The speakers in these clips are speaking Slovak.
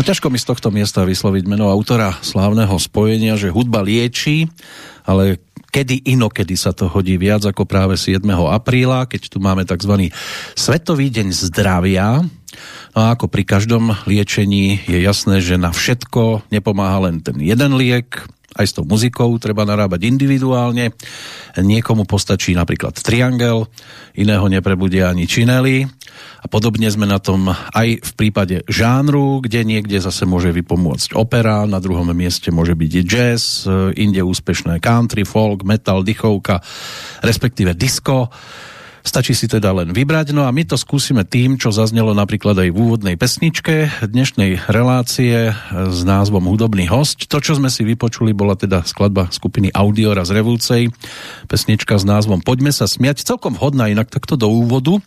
No ťažko mi z tohto miesta vysloviť meno autora slávneho spojenia, že hudba lieči, ale kedy inokedy sa to hodí viac ako práve 7. apríla, keď tu máme tzv. Svetový deň zdravia. No a ako pri každom liečení je jasné, že na všetko nepomáha len ten jeden liek, aj s tou muzikou treba narábať individuálne. Niekomu postačí napríklad triangel, iného neprebudia ani činely. A podobne sme na tom aj v prípade žánru, kde niekde zase môže vypomôcť opera, na druhom mieste môže byť jazz, inde úspešné country, folk, metal, dychovka, respektíve disco. Stačí si teda len vybrať, no a my to skúsime tým, čo zaznelo napríklad aj v úvodnej pesničke dnešnej relácie s názvom Hudobný host. To, čo sme si vypočuli, bola teda skladba skupiny Audiora z Revúcej, pesnička s názvom Poďme sa smiať, celkom vhodná inak takto do úvodu.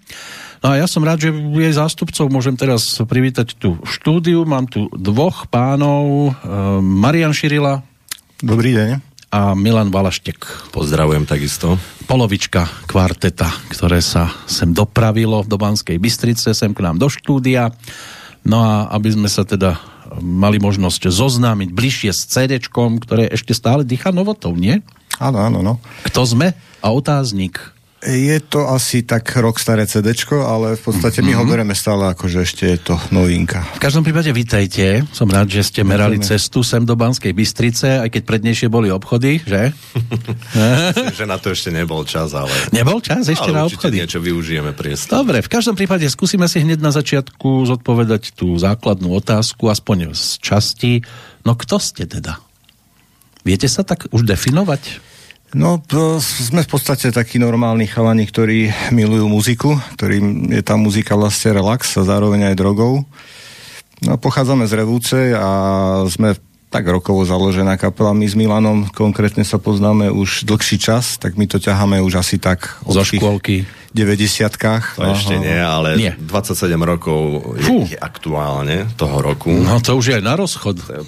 No a ja som rád, že jej zástupcov môžem teraz privítať tu štúdiu. Mám tu dvoch pánov, e, Marian Širila. Dobrý deň a Milan Valaštek. Pozdravujem takisto. Polovička kvarteta, ktoré sa sem dopravilo do Banskej Bystrice, sem k nám do štúdia. No a aby sme sa teda mali možnosť zoznámiť bližšie s CD, ktoré ešte stále dýcha novotou, nie? Áno, áno, no. Kto sme? A otáznik. Je to asi tak rok staré CD, ale v podstate mm-hmm. my ho mhm. bereme stále ako, že ešte je to novinka. V každom prípade vítajte. Som rád, že ste merali Ďakujeme. cestu sem do Banskej Bystrice, aj keď prednejšie boli obchody, že? Myslím, že na to ešte nebol čas, ale... Nebol čas ešte ale na obchody? niečo využijeme priestor. Dobre, v každom prípade skúsime si hneď na začiatku zodpovedať tú základnú otázku, aspoň z časti. No kto ste teda? Viete sa tak už definovať? No, to sme v podstate takí normálni chalani, ktorí milujú muziku, ktorým je tá muzika vlastne relax a zároveň aj drogou. No, pochádzame z Revúce a sme tak rokovo založená kapela. My s Milanom konkrétne sa poznáme už dlhší čas, tak my to ťaháme už asi tak od Zo škôlky. 90-kách. To Aha. ešte nie, ale nie. 27 rokov je, je aktuálne toho roku. No to už je aj na rozchod. No.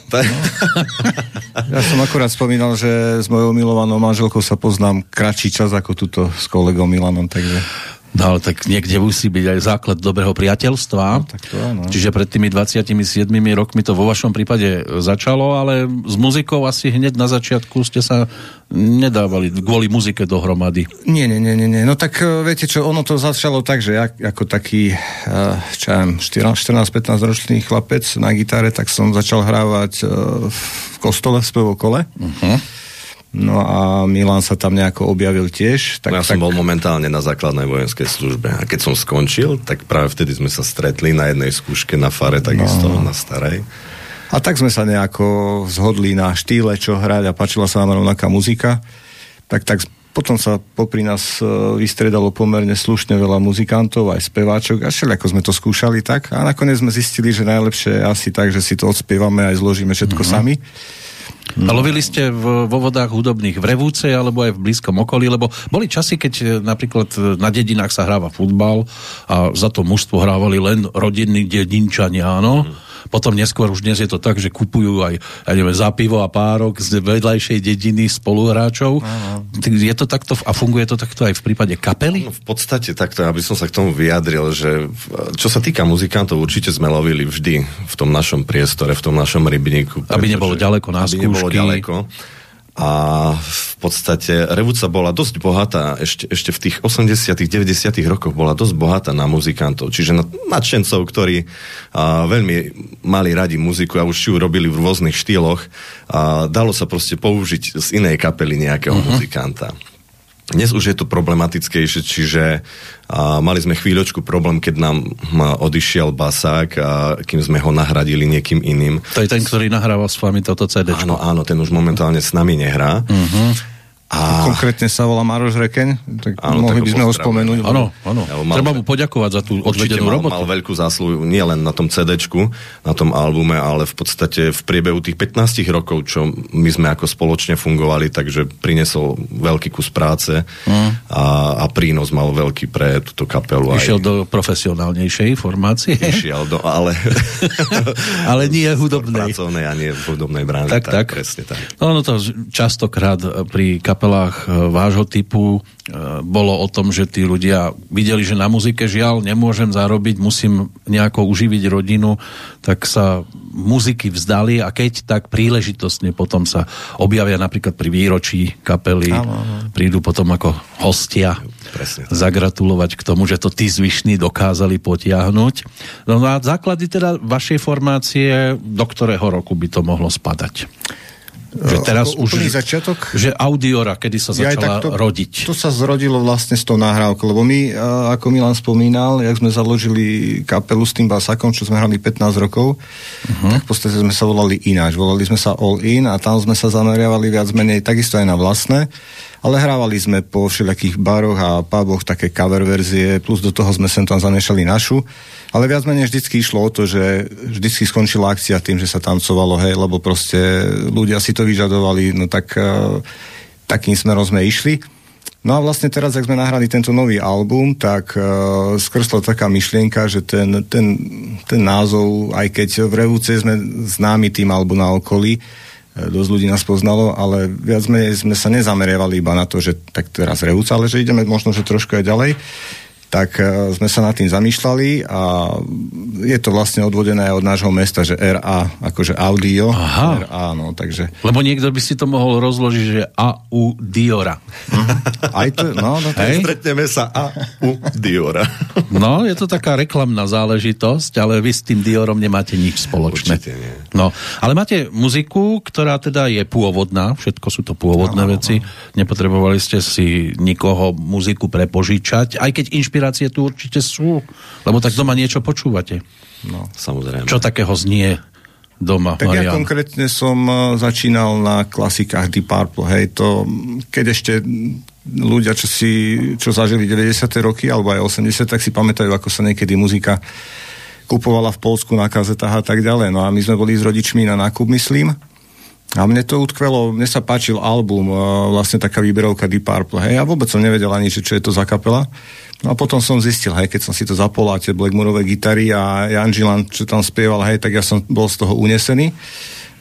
ja som akurát spomínal, že s mojou milovanou manželkou sa poznám kratší čas ako túto s kolegom Milanom, takže... No ale tak niekde musí byť aj základ dobrého priateľstva. No, tak to áno. Čiže pred tými 27 rokmi to vo vašom prípade začalo, ale s muzikou asi hneď na začiatku ste sa nedávali kvôli muzike dohromady. Nie, nie, nie, nie. No tak e, viete čo, ono to začalo tak, že ja ako taký, e, čo ja 14-15 ročný chlapec na gitare, tak som začal hrávať e, v kostole v spevokole. Uh-huh No a Milan sa tam nejako objavil tiež. Tak, no ja tak... som bol momentálne na základnej vojenskej službe a keď som skončil, tak práve vtedy sme sa stretli na jednej skúške na fare, takisto no. na starej. A tak sme sa nejako zhodli na štýle, čo hrať a páčila sa nám rovnaká muzika. Tak, tak potom sa popri nás e, vystredalo pomerne slušne veľa muzikantov, aj speváčok a ako sme to skúšali tak. A nakoniec sme zistili, že najlepšie je asi tak, že si to odspievame aj zložíme všetko mm-hmm. sami. No. Lovili ste v, vo vodách hudobných v Revúce alebo aj v blízkom okolí, lebo boli časy, keď e, napríklad e, na dedinách sa hráva futbal a za to mužstvo hrávali len rodinní dedinčania, áno. Mm potom neskôr už dnes je to tak, že kupujú aj ja neviem, za pivo a párok z vedľajšej dediny spoluhráčov. Aha. Je to takto a funguje to takto aj v prípade kapely? No, v podstate takto, aby som sa k tomu vyjadril, že čo sa týka muzikantov, určite sme lovili vždy v tom našom priestore, v tom našom rybníku. Aby nebolo ďaleko na skúšky. Aby nebolo ďaleko a v podstate Revúca bola dosť bohatá, ešte, ešte v tých 80 90 rokoch bola dosť bohatá na muzikantov, čiže na nadšencov, ktorí a, veľmi mali radi muziku a už ju robili v rôznych štýloch a dalo sa proste použiť z inej kapely nejakého uh-huh. muzikanta. Dnes už je to problematickejšie, čiže a mali sme chvíľočku problém, keď nám odišiel basák a kým sme ho nahradili niekým iným. To je ten, ktorý nahrával s vami toto CD. Áno, áno, ten už momentálne s nami nehrá. Uh-huh. A... Konkrétne sa volá Maroš Rekeň, tak áno, mohli by sme ho spomenúť. Áno, áno. Mal... Treba mu poďakovať za tú odvedenú mal, robotu. Mal veľkú zásluhu nie len na tom cd na tom albume, ale v podstate v priebehu tých 15 rokov, čo my sme ako spoločne fungovali, takže prinesol veľký kus práce mm. a, a prínos mal veľký pre túto kapelu. Išiel aj... do profesionálnejšej formácie. Išiel do, ale... ale nie hudobnej. Pracovnej a nie v hudobnej branži. Tak, tak. tak. Presne tak. No, no to častokrát pri kapelu kapelách e, vášho typu e, bolo o tom, že tí ľudia videli, že na muzike žiaľ nemôžem zarobiť, musím nejako uživiť rodinu, tak sa muziky vzdali a keď tak príležitostne potom sa objavia napríklad pri výročí kapely, áno, áno. prídu potom ako hostia Presne. zagratulovať k tomu, že to tí zvyšní dokázali potiahnuť. No a základy teda vašej formácie, do ktorého roku by to mohlo spadať? Že teraz už... začiatok? Že Audiora, kedy sa začala ja, to, rodiť. To sa zrodilo vlastne s tou nahrávkou, lebo my, ako Milan spomínal, jak sme založili kapelu s tým basakom, čo sme hrali 15 rokov, uh-huh. tak v podstate sme sa volali ináč. Volali sme sa All In a tam sme sa zameriavali viac menej takisto aj na vlastné ale hrávali sme po všelijakých baroch a puboch také cover verzie, plus do toho sme sem tam zamiešali našu. Ale viac menej vždycky išlo o to, že vždycky skončila akcia tým, že sa tancovalo, hej, lebo proste ľudia si to vyžadovali, no tak uh, takým smerom sme išli. No a vlastne teraz, ak sme nahrali tento nový album, tak uh, skrsla taká myšlienka, že ten, ten, ten názov, aj keď v Revúce sme známi tým alebo na okolí, dosť ľudí nás poznalo, ale viac menej sme sa nezameriavali iba na to, že tak teraz Revúca, ale že ideme možno, že trošku aj ďalej tak e, sme sa nad tým zamýšľali a je to vlastne odvodené od nášho mesta, že RA, akože audio. Aha. RA, no, takže... Lebo niekto by si to mohol rozložiť, že AU Diora. Aj to, no, no, to Hej. Stretneme sa a u Diora. No, je to taká reklamná záležitosť, ale vy s tým Diorom nemáte nič spoločné. Určite nie. No, ale máte muziku, ktorá teda je pôvodná, všetko sú to pôvodné Áno, veci, nepotrebovali ste si nikoho muziku prepožičať, aj keď inšpirácie tu určite sú, lebo tak doma niečo počúvate. no. Samozrejme. Čo takého znie doma, Tak ja Marian? konkrétne som e, začínal na klasikách Deep Purple, hej, to, keď ešte ľudia, čo si, čo zažili 90. roky, alebo aj 80, tak si pamätajú, ako sa niekedy muzika kupovala v Polsku na kazetách a tak ďalej. No a my sme boli s rodičmi na nákup, myslím. A mne to utkvelo, mne sa páčil album, e, vlastne taká výberovka Deep Purple, hej, ja vôbec som nevedel ani, že čo je to za kapela. No a potom som zistil, hej, keď som si to zapol a tie Blackmoorové gitary a Jan Žilan, čo tam spieval, hej, tak ja som bol z toho unesený.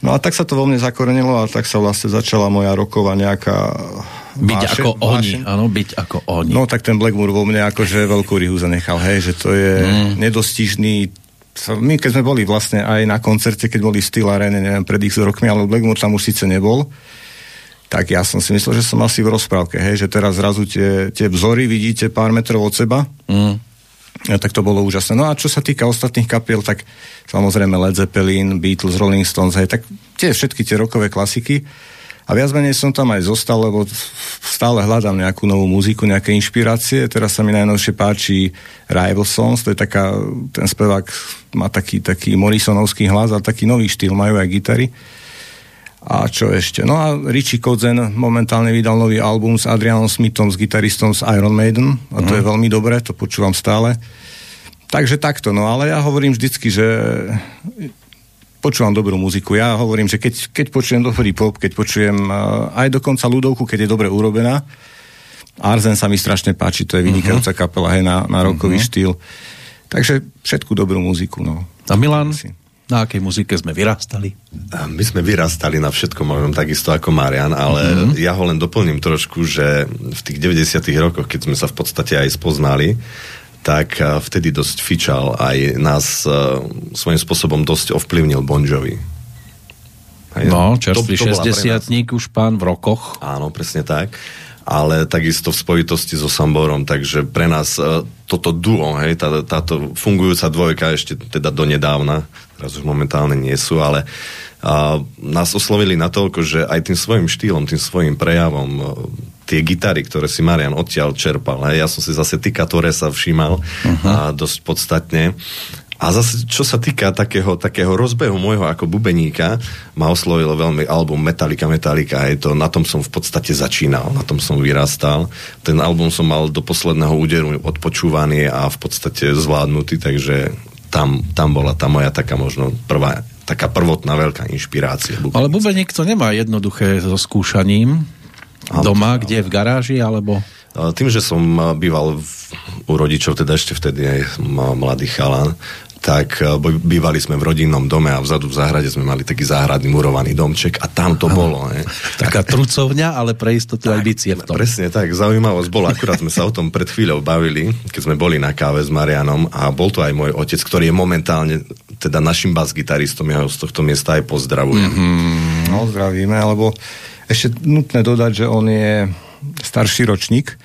No a tak sa to vo mne zakorenilo a tak sa vlastne začala moja roková nejaká Byť vášeň- ako oni, áno, byť ako oni. No tak ten Blackmoor vo mne akože veľkú rihu zanechal, hej, že to je mm. nedostižný my keď sme boli vlastne aj na koncerte, keď boli v Steel Arene, neviem, pred x rokmi, ale Blackmoor tam už síce nebol, tak ja som si myslel, že som asi v rozprávke, hej, že teraz zrazu tie, tie vzory vidíte pár metrov od seba, Mm. ja, tak to bolo úžasné. No a čo sa týka ostatných kapiel, tak samozrejme Led Zeppelin, Beatles, Rolling Stones, hej, tak tie všetky tie rokové klasiky. A viac menej som tam aj zostal, lebo stále hľadám nejakú novú muziku, nejaké inšpirácie. Teraz sa mi najnovšie páči Rival Songs, to je taká, ten spevák má taký, taký Morrisonovský hlas a taký nový štýl, majú aj gitary. A čo ešte? No a Richie Kozen momentálne vydal nový album s Adrianom Smithom, s gitaristom z Iron Maiden a to je veľmi dobré, to počúvam stále. Takže takto, no ale ja hovorím vždycky, že počúvam dobrú muziku. Ja hovorím, že keď, keď počujem dobrý pop, keď počujem uh, aj dokonca ľudovku, keď je dobre urobená, Arzen sa mi strašne páči, to je vynikajúca kapela, hej, na, na rokový štýl. Takže všetku dobrú muziku, no. A Milan, Asi. na akej muzike sme vyrastali? A My sme vyrastali na všetko možnom takisto ako Marian, ale mm-hmm. ja ho len doplním trošku, že v tých 90 rokoch, keď sme sa v podstate aj spoznali, tak a, vtedy dosť fičal aj nás a, svojím spôsobom dosť ovplyvnil Bon Jovi. Hej, No, čerstvý to- to bola pre nás- 60 už pán v rokoch. Áno, presne tak. Ale takisto v spojitosti so Samborom, takže pre nás uh, toto duo, hej, tá, táto fungujúca dvojka ešte teda donedávna, teraz už momentálne nie sú, ale uh, nás oslovili natoľko, že aj tým svojim štýlom, tým svojim prejavom uh, tie gitary, ktoré si Marian odtiaľ čerpal, hej, ja som si zase Tika Torresa všímal uh-huh. a dosť podstatne. A zase, čo sa týka takého, takého rozbehu môjho ako bubeníka, ma oslovilo veľmi album Metallica, Metallica, je to, na tom som v podstate začínal, na tom som vyrastal. Ten album som mal do posledného úderu odpočúvaný a v podstate zvládnutý, takže tam, tam bola tá moja taká možno prvá, taká prvotná veľká inšpirácia. Ale bubeník to nemá jednoduché so skúšaním. Doma, kde v garáži, alebo... Tým, že som býval v, u rodičov, teda ešte vtedy aj mladý chalan, tak boj- bývali sme v rodinnom dome a vzadu v záhrade sme mali taký záhradný murovaný domček a tam to bolo. Ne? Taká trucovňa, ale pre istotu aj bicie v tom. Presne tak, zaujímavosť bola, akurát sme sa o tom pred chvíľou bavili, keď sme boli na káve s Marianom a bol to aj môj otec, ktorý je momentálne teda našim bas-gitaristom, ja ho z tohto miesta aj pozdravujem. Mm-hmm. No, zdravíme, lebo ešte nutné dodať, že on je starší ročník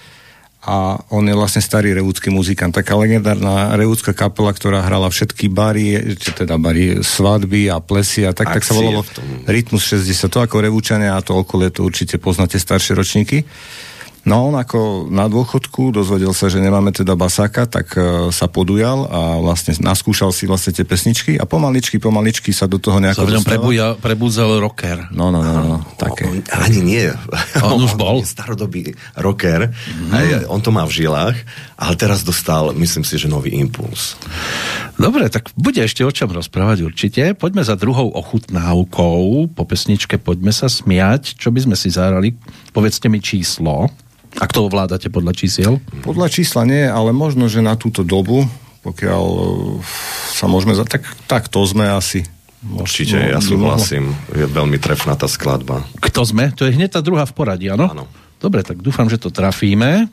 a on je vlastne starý revúdsky muzikant. Taká legendárna revúdska kapela, ktorá hrala všetky bary, či teda bary, svadby a plesy a tak, tak sa Akcie volalo. Rytmus 60. To ako revúčania a to okolie to určite poznáte staršie ročníky. No on ako na dôchodku dozvedel sa, že nemáme teda basáka, tak uh, sa podujal a vlastne naskúšal si vlastne tie pesničky a pomaličky, pomaličky sa do toho nejako Sa v ňom prebuja, prebúdzal rocker. No, no, no, no, také. On, ani nie. On už bol? je starodobý rocker, mm. aj, on to má v žilách, ale teraz dostal, myslím si, že nový impuls. Dobre, tak bude ešte o čom rozprávať určite. Poďme za druhou ochutnávkou. Po pesničke poďme sa smiať. Čo by sme si zahrali? Povedzte mi číslo. Ak to ovládate podľa čísiel? Podľa čísla nie, ale možno, že na túto dobu, pokiaľ uh, sa môžeme... Za... Tak, tak to sme asi. Určite, ja súhlasím. Je veľmi trefná tá skladba. Kto sme? To je hneď tá druhá v poradí, áno? Áno. Dobre, tak dúfam, že to trafíme.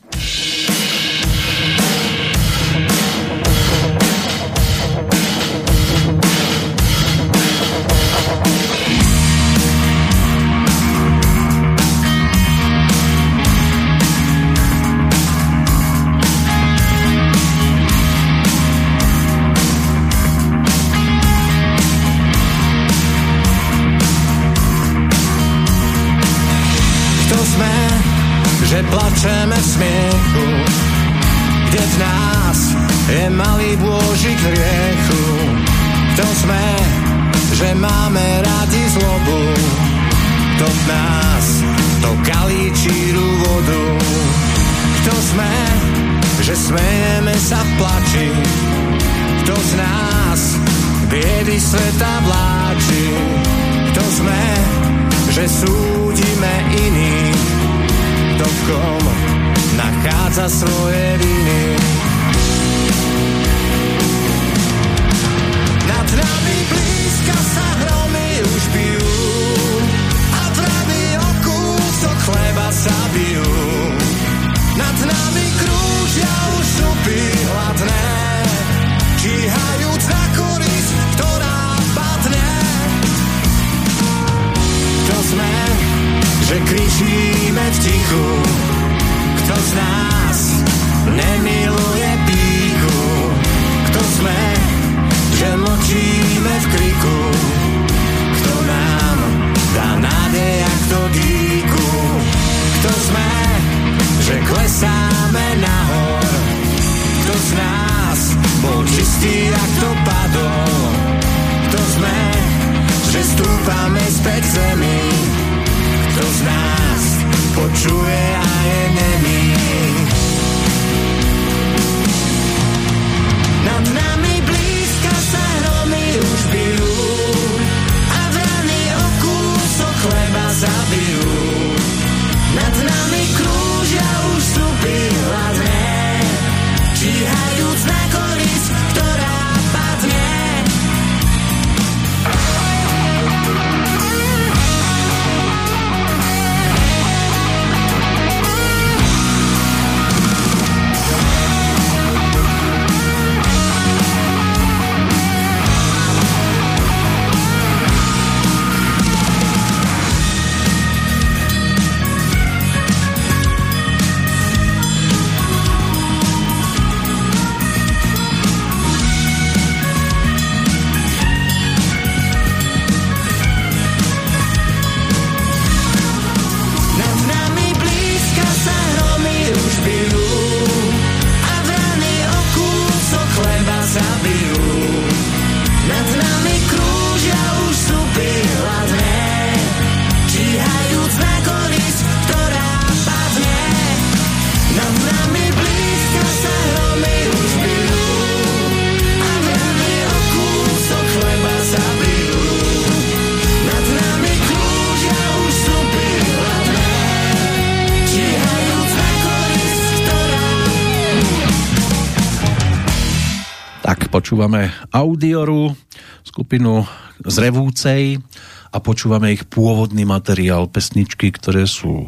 Počúvame Audioru, skupinu z Revúcej a počúvame ich pôvodný materiál, pesničky, ktoré sú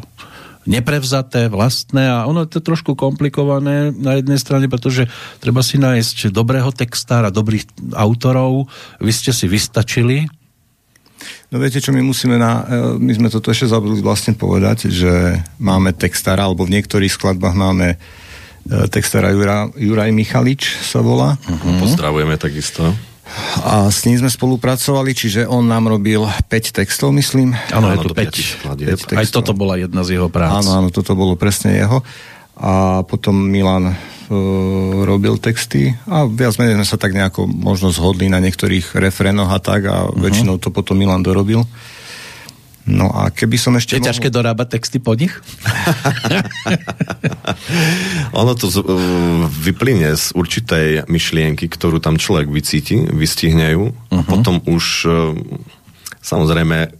neprevzaté, vlastné a ono je to trošku komplikované na jednej strane, pretože treba si nájsť dobrého textára, dobrých autorov. Vy ste si vystačili. No viete, čo my musíme na... e, My sme toto ešte zabudli vlastne povedať, že máme textára, alebo v niektorých skladbách máme textára Jura, Juraj Michalič sa volá. Uh-huh. Pozdravujeme takisto. A s ním sme spolupracovali, čiže on nám robil 5 textov, myslím. Áno, je do 5. piatich skladieb. Aj textov. toto bola jedna z jeho prác. Áno, áno, toto bolo presne jeho. A potom Milan e, robil texty a viac menej sme sa tak nejako možno zhodli na niektorých refrénoch a tak a uh-huh. väčšinou to potom Milan dorobil. No a keby som ešte... Je ťažké dorábať texty po nich? Ono to z, uh, vyplyne z určitej myšlienky, ktorú tam človek vycíti, vystihne ju uh-huh. a potom už uh, samozrejme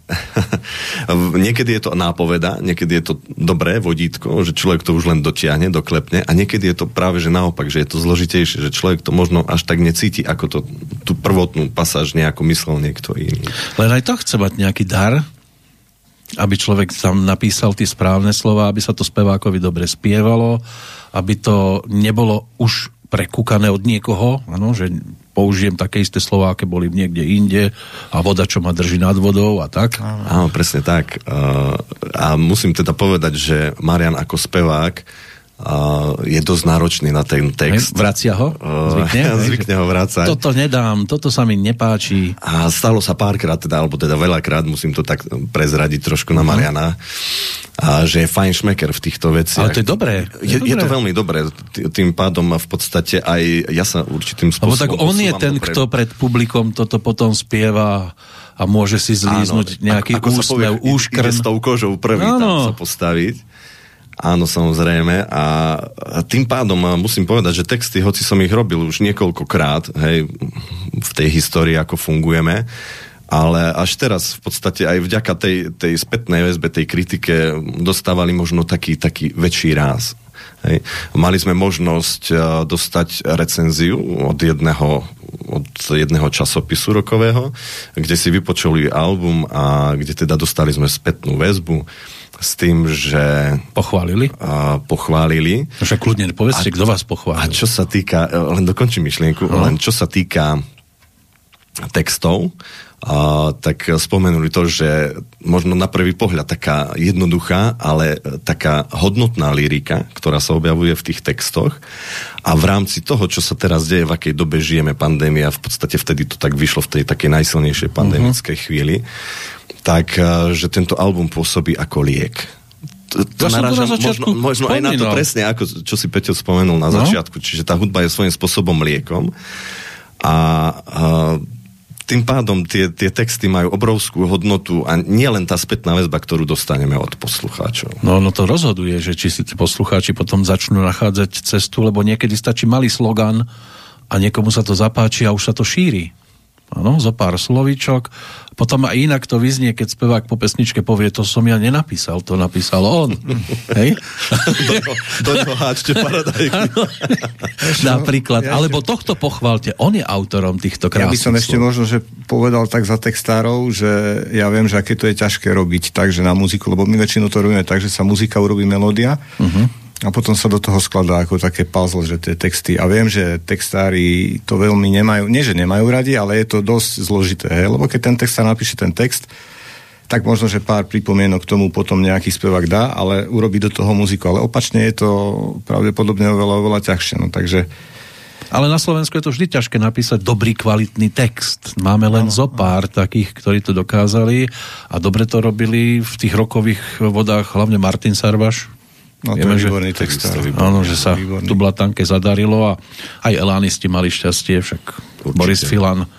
niekedy je to nápoveda, niekedy je to dobré vodítko, že človek to už len dotiahne, doklepne a niekedy je to práve že naopak, že je to zložitejšie, že človek to možno až tak necíti, ako to tú prvotnú pasáž nejako myslel niekto iný. Len aj to chce mať nejaký dar, aby človek tam napísal tie správne slova, aby sa to spevákovi dobre spievalo, aby to nebolo už prekúkané od niekoho, ano, že použijem také isté slova, aké boli niekde inde a voda, čo ma drží nad vodou a tak. Áno, presne tak. Uh, a musím teda povedať, že Marian ako spevák je dosť náročný na ten text. Vracia ho? Zvykne? Zvykne ho vrácať. Toto nedám, toto sa mi nepáči. A stalo sa párkrát, teda, alebo teda veľakrát, musím to tak prezradiť trošku na Mariana, a že je fajn šmeker v týchto veciach. Ale to je dobré. Je, je, je to veľmi dobré. Tým pádom v podstate aj ja sa určitým spôsobom... Lebo tak on je ten, dopredu. kto pred publikom toto potom spieva a môže si zlíznuť Áno, nejaký ako, ako úsmev, úškrn. Ide s tou kožou prvý Áno. tam sa postaviť. Áno, samozrejme. A tým pádom musím povedať, že texty, hoci som ich robil už niekoľkokrát, hej, v tej histórii, ako fungujeme, ale až teraz v podstate aj vďaka tej, tej spätnej väzbe, tej kritike dostávali možno taký, taký väčší ráz. Hej. Mali sme možnosť uh, dostať recenziu od jedného, od jedného časopisu rokového, kde si vypočuli album a kde teda dostali sme spätnú väzbu s tým, že... Pochválili? A, pochválili. No však kľudne povedzte, kto vás pochválil. A čo sa týka, len dokončím myšlienku, no. len čo sa týka textov, a, tak spomenuli to, že možno na prvý pohľad taká jednoduchá, ale taká hodnotná lyrika, ktorá sa objavuje v tých textoch a v rámci toho, čo sa teraz deje, v akej dobe žijeme, pandémia, v podstate vtedy to tak vyšlo v tej takej najsilnejšej pandemickej uh-huh. chvíli, tak že tento album pôsobí ako liek to, to ja narážam možno, možno aj na to presne, ako čo si Peťo spomenul na no. začiatku, čiže tá hudba je svojím spôsobom liekom a, a tým pádom tie, tie texty majú obrovskú hodnotu a nie len tá spätná väzba, ktorú dostaneme od poslucháčov. No, no to rozhoduje, že či si tí poslucháči potom začnú nachádzať cestu, lebo niekedy stačí malý slogan a niekomu sa to zapáči a už sa to šíri. Áno, zo pár slovíčok. Potom aj inak to vyznie, keď spevák po pesničke povie, to som ja nenapísal, to napísal on. Hej? do, do toho háčte paradajky. Napríklad. Alebo tohto pochválte, on je autorom týchto krásnych Ja by som slov. ešte možno, že povedal tak za textárov, že ja viem, že aké to je ťažké robiť takže na muziku, lebo my väčšinou to robíme tak, že sa muzika urobí melódia, uh-huh a potom sa do toho skladá ako také puzzle, že tie texty. A viem, že textári to veľmi nemajú, nie že nemajú radi, ale je to dosť zložité, hej? lebo keď ten textár napíše ten text, tak možno, že pár pripomienok k tomu potom nejaký spevák dá, ale urobí do toho muziku. Ale opačne je to pravdepodobne oveľa, oveľa ťažšie. No, takže ale na Slovensku je to vždy ťažké napísať dobrý, kvalitný text. Máme len no, zo pár no. takých, ktorí to dokázali a dobre to robili v tých rokových vodách, hlavne Martin Sarvaš, No to Vieme, je výborný text. Áno, že sa výborný. tu Blatanke zadarilo a aj Elánisti mali šťastie, však Určite. Boris Filan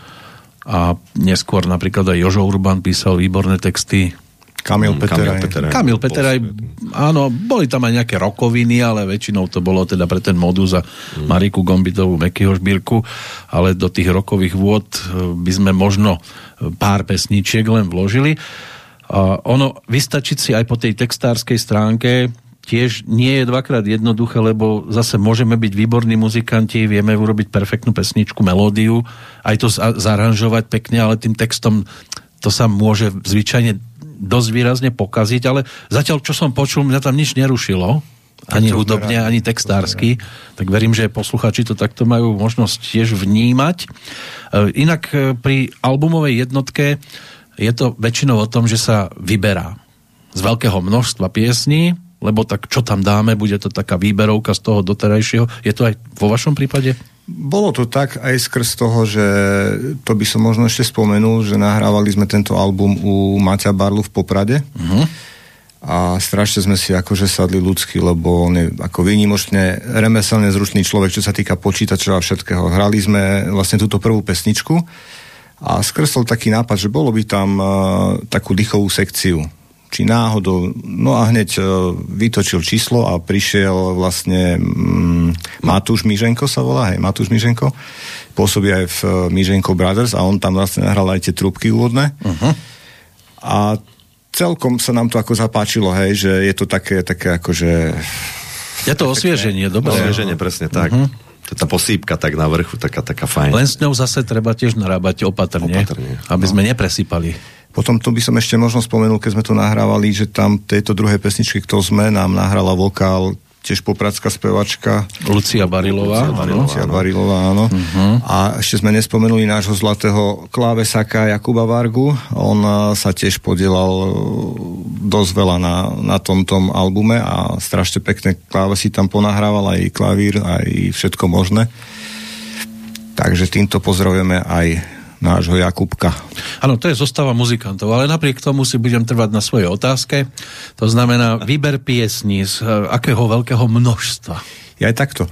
a neskôr napríklad aj Jožo Urban písal výborné texty. Kamil Peteraj. Kamil Peteraj, Kamil Peteraj áno, boli tam aj nejaké rokoviny, ale väčšinou to bolo teda pre ten modus a mm. Mariku Gombitovú, Mekyho Šbírku, ale do tých rokových vôd eh, by sme možno pár pesničiek len vložili. A ono, vystačiť si aj po tej textárskej stránke tiež nie je dvakrát jednoduché, lebo zase môžeme byť výborní muzikanti, vieme urobiť perfektnú pesničku, melódiu, aj to zaranžovať pekne, ale tým textom to sa môže zvyčajne dosť výrazne pokaziť, ale zatiaľ, čo som počul, mňa tam nič nerušilo, ani hudobne, ani textársky, tak verím, že posluchači to takto majú možnosť tiež vnímať. E, inak e, pri albumovej jednotke je to väčšinou o tom, že sa vyberá z veľkého množstva piesní, lebo tak čo tam dáme, bude to taká výberovka z toho doterajšieho. Je to aj vo vašom prípade? bolo to tak aj skrz toho, že to by som možno ešte spomenul, že nahrávali sme tento album u Maťa Barlu v Poprade. Uh-huh. A strašne sme si akože sadli ľudsky, lebo on je ako výnimočne remeselne zručný človek, čo sa týka počítačov a všetkého. Hrali sme vlastne túto prvú pesničku a skresol taký nápad, že bolo by tam uh, takú dýchovú sekciu či náhodou, no a hneď uh, vytočil číslo a prišiel vlastne um, Matúš Miženko sa volá, hej, Matúš Miženko, pôsobí aj v uh, Miženko Brothers a on tam vlastne nahral aj tie trúbky úvodné. Uh-huh. A celkom sa nám to ako zapáčilo, hej, že je to také, také akože... Je to osvieženie, dobre. Osvieženie, presne tak. Uh-huh. To je tá posýpka tak na vrchu, taká, taká fajn. Len s ňou zase treba tiež narábať opatrne, opatrne aby no. sme nepresypali. Potom to by som ešte možno spomenul, keď sme to nahrávali, že tam tejto druhej pesničky, kto sme, nám nahrala vokál tiež popradská spevačka. Lucia Barilová. Lucia Barilová, Lucia Barilová áno. Uh-huh. A ešte sme nespomenuli nášho zlatého klávesaka Jakuba Vargu. On sa tiež podielal dosť veľa na, na tomto albume a strašne pekné klávesy tam ponahrával, aj klavír, aj všetko možné. Takže týmto pozdravujeme aj nášho Jakubka. Áno, to je zostava muzikantov, ale napriek tomu si budem trvať na svojej otázke. To znamená výber piesní z eh, akého veľkého množstva? Ja aj takto.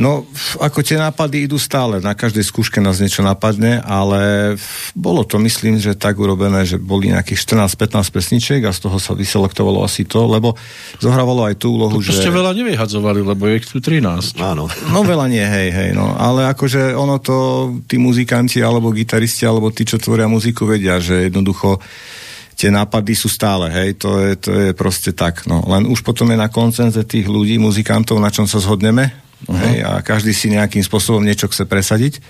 No, ako tie nápady idú stále, na každej skúške nás niečo napadne, ale bolo to, myslím, že tak urobené, že boli nejakých 14-15 pesničiek a z toho sa vyselektovalo asi to, lebo zohrávalo aj tú úlohu, to, že... ste veľa nevyhadzovali, lebo je tu 13. Áno. No veľa nie, hej, hej, no. Ale akože ono to, tí muzikanti, alebo gitaristi, alebo tí, čo tvoria muziku, vedia, že jednoducho tie nápady sú stále, hej, to je, to je proste tak, no. Len už potom je na koncenze tých ľudí, muzikantov, na čom sa zhodneme, Uh-huh. Hej, a každý si nejakým spôsobom niečo chce presadiť.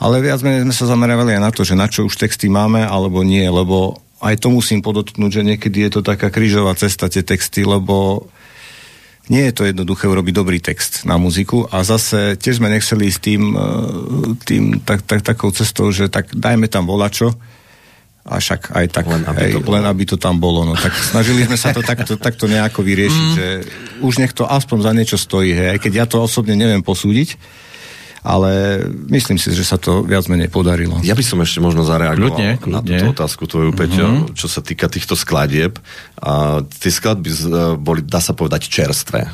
Ale viac menej sme sa zamerávali aj na to, že na čo už texty máme, alebo nie, lebo aj to musím podotknúť, že niekedy je to taká krížová cesta, tie texty, lebo nie je to jednoduché urobiť dobrý text na muziku a zase tiež sme nechceli s tým, e, tým tak, tak, takou cestou, že tak dajme tam volačo, a však aj tak, len aby, hej, to, bolo. len aby to tam bolo. No, tak snažili sme sa to takto, takto nejako vyriešiť, mm. že už nech to aspoň za niečo stojí, hej, aj keď ja to osobne neviem posúdiť, ale myslím si, že sa to viac menej podarilo. Ja by som ešte možno zareagoval kľudne, kľudne. na túto otázku tvoju, Peťo, mm-hmm. čo sa týka týchto skladieb. A tie skladby boli, dá sa povedať, čerstvé.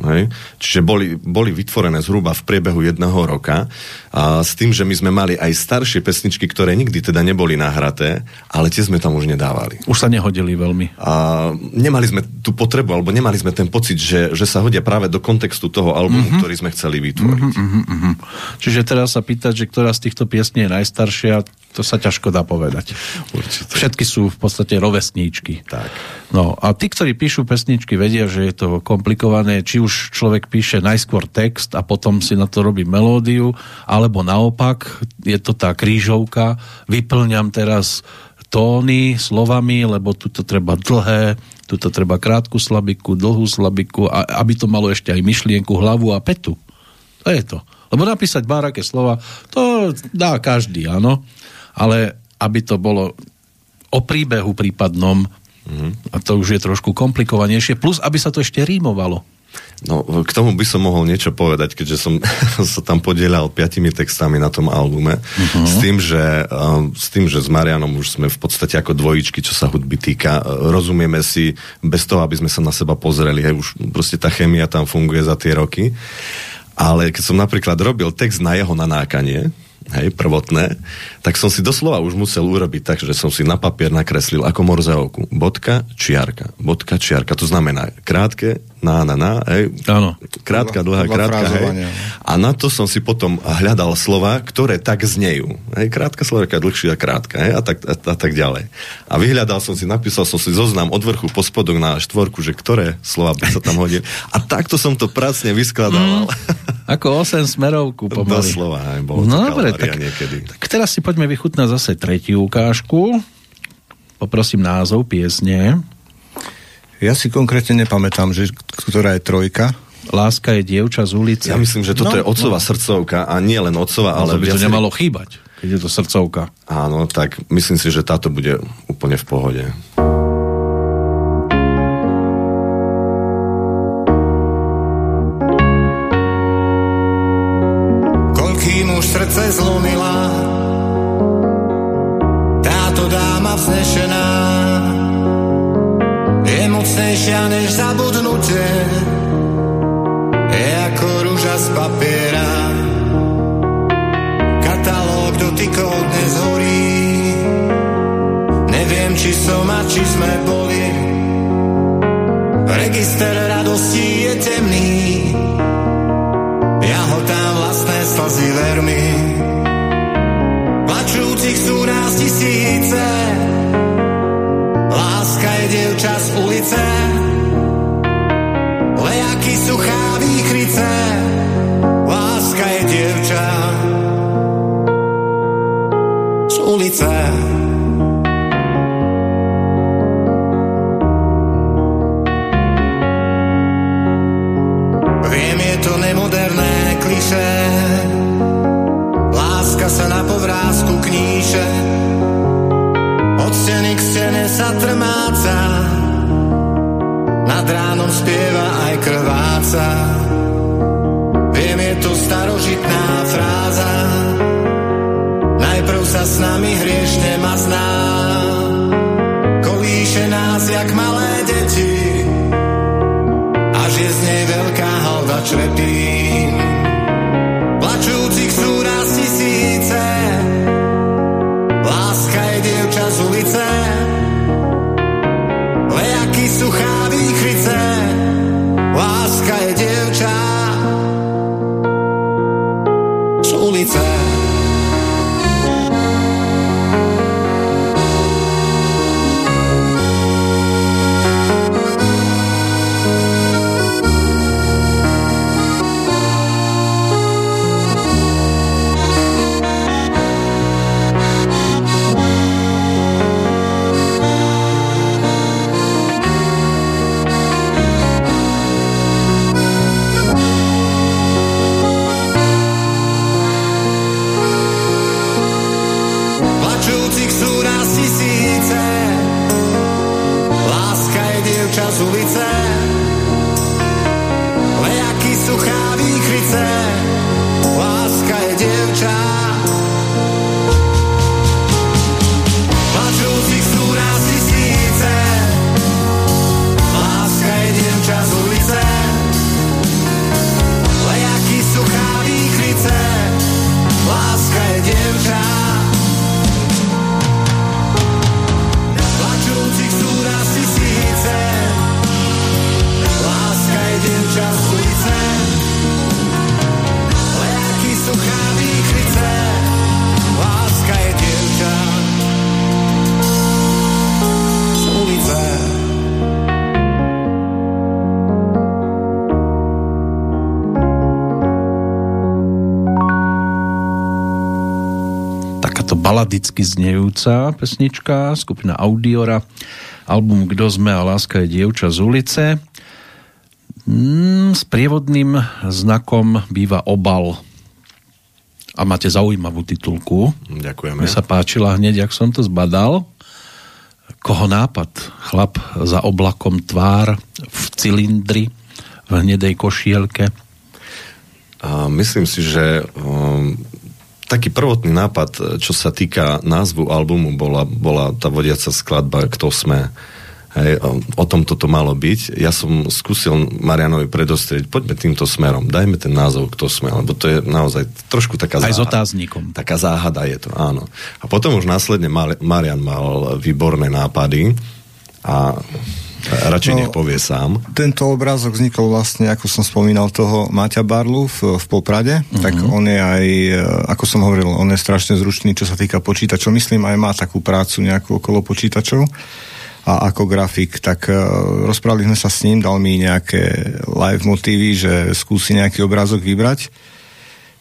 Hej? Čiže boli, boli vytvorené zhruba v priebehu jedného roka a s tým, že my sme mali aj staršie pesničky, ktoré nikdy teda neboli nahraté, ale tie sme tam už nedávali. Už sa nehodili veľmi. A nemali sme tú potrebu, alebo nemali sme ten pocit, že, že sa hodia práve do kontextu toho albumu, mm-hmm. ktorý sme chceli vytvoriť. Mm-hmm, mm-hmm. Čiže teraz sa pýtať, že ktorá z týchto piesní je najstaršia, to sa ťažko dá povedať. Určite. Všetky sú v podstate rovesníčky. Tak. No a tí, ktorí píšu pesničky, vedia, že je to komplikované, či už človek píše najskôr text a potom si na to robí melódiu, alebo naopak, je to tá krížovka, vyplňam teraz tóny slovami, lebo tuto treba dlhé, tuto treba krátku slabiku, dlhú slabiku, a aby to malo ešte aj myšlienku, hlavu a petu. To je to. Lebo napísať báraké slova, to dá každý, áno ale aby to bolo o príbehu prípadnom, mm-hmm. a to už je trošku komplikovanejšie, plus aby sa to ešte rímovalo. No, k tomu by som mohol niečo povedať, keďže som sa tam podielal piatimi textami na tom albume. Uh-huh. S, tým, že, uh, s tým, že s Marianom už sme v podstate ako dvojičky, čo sa hudby týka. Uh, rozumieme si bez toho, aby sme sa na seba pozreli. Hej, už proste tá chemia tam funguje za tie roky. Ale keď som napríklad robil text na jeho nanákanie, hej, prvotné, tak som si doslova už musel urobiť tak, že som si na papier nakreslil ako morzeovku. Bodka, čiarka. Bodka, čiarka. To znamená krátke, na, na, na, hej. Áno. Krátka, dlhá, krátka, hej. A na to som si potom hľadal slova, ktoré tak znejú. Hej, krátka slovenka, dlhšia, krátka, hej, a tak, a, a tak ďalej. A vyhľadal som si, napísal som si zoznam od vrchu po spodok na štvorku, že ktoré slova by sa tam hodili. A takto som to pracne vyskladal. Mm, ako 8 smerovku pomaly. Doslova, hej, bolo no, to dobre, tak, niekedy. Tak teraz si poďme vychutnať zase tretiu ukážku. Poprosím názov piesne. Ja si konkrétne nepamätám, že ktorá je trojka. Láska je dievča z ulice. Ja myslím, že toto no, je otcová no. srdcovka a nie len otcová, no, ale... No, by to viacerý... nemalo chýbať, keď je to srdcovka. Áno, tak myslím si, že táto bude úplne v pohode. Koľkým už srdce zlomila táto dáma vznešená či sme boli. Register radosti baladicky znejúca pesnička, skupina Audiora, album Kdo sme a láska je dievča z ulice. Mm, s prievodným znakom býva obal. A máte zaujímavú titulku. Ďakujeme. Mne sa páčila hneď, jak som to zbadal. Koho nápad? Chlap za oblakom tvár v cylindri, v hnedej košielke. A myslím si, že taký prvotný nápad, čo sa týka názvu albumu, bola, bola tá vodiaca skladba Kto sme. Hej, o, tom toto malo byť. Ja som skúsil Marianovi predostrieť, poďme týmto smerom, dajme ten názov Kto sme, lebo to je naozaj trošku taká Aj s otáznikom. Taká záhada je to, áno. A potom už následne Marian mal výborné nápady a radšej No, nech povie sám. Tento obrázok vznikol vlastne, ako som spomínal, toho Maťa Barlu v, v Poprade, mm-hmm. tak on je aj, e, ako som hovoril, on je strašne zručný, čo sa týka počítačov. Myslím, aj má takú prácu nejakú okolo počítačov a ako grafik, tak uh, rozprávali sme sa s ním, dal mi nejaké live motívy, že skúsi nejaký obrázok vybrať.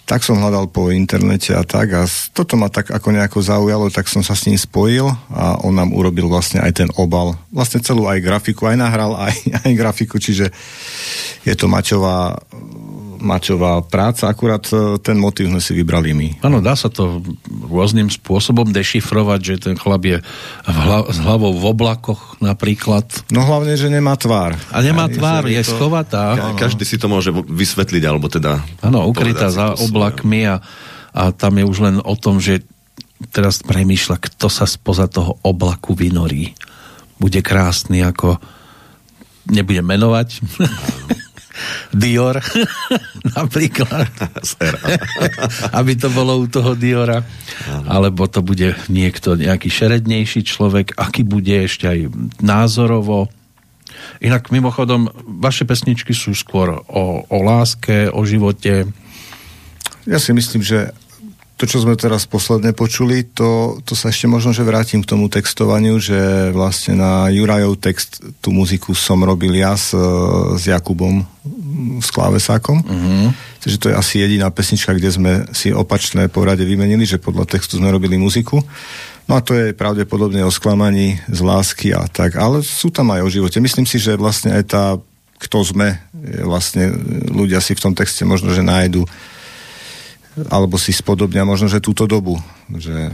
Tak som hľadal po internete a tak a toto ma tak ako nejako zaujalo, tak som sa s ním spojil a on nám urobil vlastne aj ten obal. Vlastne celú aj grafiku, aj nahral, aj, aj grafiku, čiže je to Maťová, Maťová práca, akurát e, ten motív sme si vybrali my. Áno, dá sa to rôznym spôsobom dešifrovať, že ten chlap je v hla- s hlavou v oblakoch napríklad. No hlavne, že nemá tvár. A nemá Aj, tvár, že je schovatá. Ka- každý si to môže vysvetliť, alebo teda... Áno, ukrytá za to oblakmi a, a tam je už len o tom, že teraz premýšľa, kto sa spoza toho oblaku vynorí. Bude krásny ako nebudem menovať. Dior napríklad. Aby to bolo u toho Diora. Alebo to bude niekto, nejaký šerednejší človek, aký bude ešte aj názorovo. Inak mimochodom, vaše pesničky sú skôr o, o láske, o živote. Ja si myslím, že to, čo sme teraz posledne počuli, to, to sa ešte možno, že vrátim k tomu textovaniu, že vlastne na Jurajov text tú muziku som robil ja s, s Jakubom, s klávesákom. Uh-huh. Takže to je asi jediná pesnička, kde sme si opačné porade vymenili, že podľa textu sme robili muziku. No a to je pravdepodobne o sklamaní z lásky a tak, ale sú tam aj o živote. Myslím si, že vlastne aj tá, kto sme, vlastne ľudia si v tom texte možno, že nájdu alebo si spodobňa možno, že túto dobu. Že...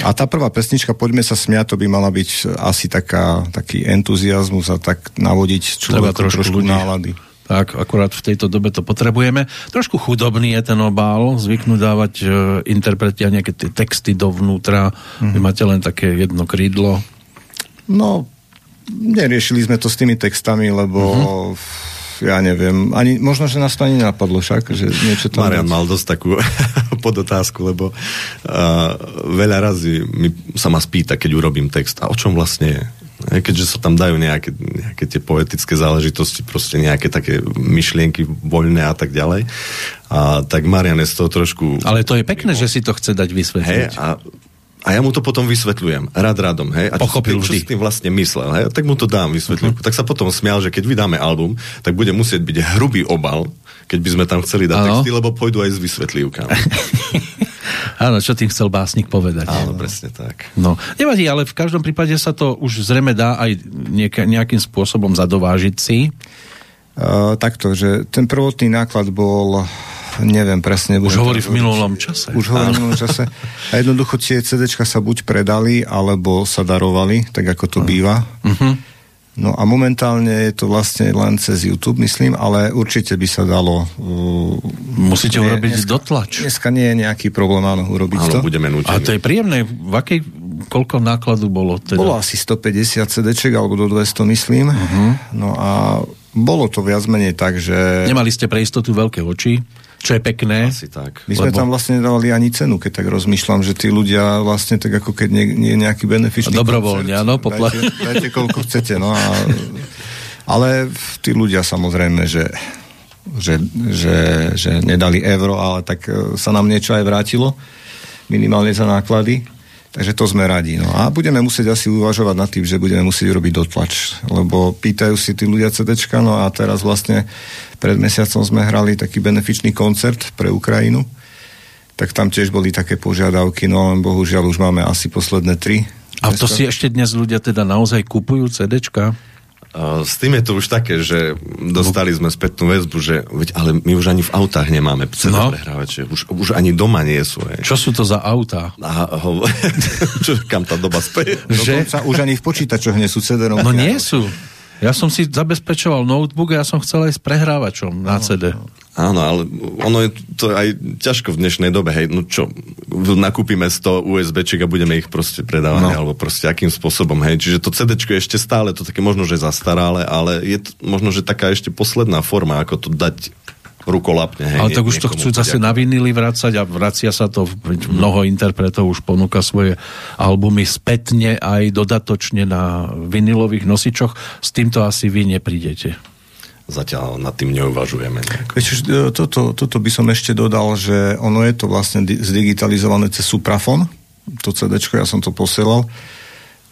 A tá prvá pesnička Poďme sa smiať, to by mala byť asi taká, taký entuziasmus a tak navodiť človeku trošku, trošku nálady. Tak, akurát v tejto dobe to potrebujeme. Trošku chudobný je ten obal, zvyknú dávať e, interpreti a nejaké tie texty dovnútra. Mm. Vy máte len také jedno krídlo. No, neriešili sme to s tými textami, lebo mm-hmm ja neviem, ani, možno, že nás to ani napadlo však, že niečo tam... Marian mal dosť takú podotázku, lebo uh, veľa razy mi, sa ma spýta, keď urobím text, a o čom vlastne je? keďže sa tam dajú nejaké, nejaké tie poetické záležitosti, proste nejaké také myšlienky voľné a tak ďalej. A tak Marian je z toho trošku... Ale to je pekné, že si to chce dať vysvetliť. Hej, a a ja mu to potom vysvetľujem, rad radom, hej. A Pochopil čo, čo s tým vlastne myslel, hej. Tak mu to dám vysvetľujem. Uh-huh. Tak sa potom smial, že keď vydáme album, tak bude musieť byť hrubý obal, keď by sme tam chceli dať ano. texty, lebo pôjdu aj s vysvetlívkami. Áno, čo tým chcel básnik povedať. Áno, presne tak. No, nevadí, ale v každom prípade sa to už zrejme dá aj nejaká, nejakým spôsobom zadovážiť si. Uh, takto, že ten prvotný náklad bol neviem presne. Už hovorí v minulom čase. Už hovorí v minulom čase. A jednoducho tie CD sa buď predali, alebo sa darovali, tak ako to býva. Uh-huh. No a momentálne je to vlastne len cez YouTube, myslím, ale určite by sa dalo... Uh, Musíte nie, urobiť dneska, dotlač. Dneska nie je nejaký problém, áno, urobiť áno, to. budeme. A to je príjemné. V akej, koľko nákladu bolo? Teda? Bolo asi 150 CD, alebo do 200, myslím. Uh-huh. No a bolo to viac menej tak, že... Nemali ste pre istotu veľké oči? Čo je pekné. Asi tak. My sme lebo... tam vlastne nedávali ani cenu, keď tak rozmýšľam, že tí ľudia vlastne tak ako keď nie, nie je nejaký benefičný Dobrovoľne, áno, popla... dajte, dajte koľko chcete, no a... Ale tí ľudia samozrejme, že, že, že, že nedali euro, ale tak e, sa nám niečo aj vrátilo, minimálne za náklady. Takže to sme radi. No a budeme musieť asi uvažovať nad tým, že budeme musieť urobiť dotlač, lebo pýtajú si tí ľudia CDčka, no a teraz vlastne pred mesiacom sme hrali taký benefičný koncert pre Ukrajinu, tak tam tiež boli také požiadavky, no len bohužiaľ už máme asi posledné tri. A to si ešte dnes ľudia teda naozaj kupujú CDčka? S tým je to už také, že dostali sme spätnú väzbu, že veď, ale my už ani v autách nemáme CD no. prehrávače, už, už ani doma nie sú. Je. Čo sú to za autá? A, ho, čo, kam tá doba speje? Že? Dokonca už ani v počítačoch nie sú CD. No nie sú. Ja som si zabezpečoval notebook a ja som chcel aj s prehrávačom na CD. Áno, ale ono je to aj ťažko v dnešnej dobe, hej, no čo, nakúpime 100 USBčiek a budeme ich proste predávať, no. alebo proste akým spôsobom, hej, čiže to CD je ešte stále to také možno, že zastaralé, ale je to možno, že taká ešte posledná forma, ako to dať rukolapne. Hej, Ale tak už to chcú zase na vinily vrácať a vracia sa to, mnoho interpretov už ponúka svoje albumy spätne aj dodatočne na vinilových nosičoch. S týmto asi vy neprídete. Zatiaľ nad tým neuvažujeme. Vieš, e, toto, toto by som ešte dodal, že ono je to vlastne zdigitalizované cez Suprafon, to CD, ja som to posielal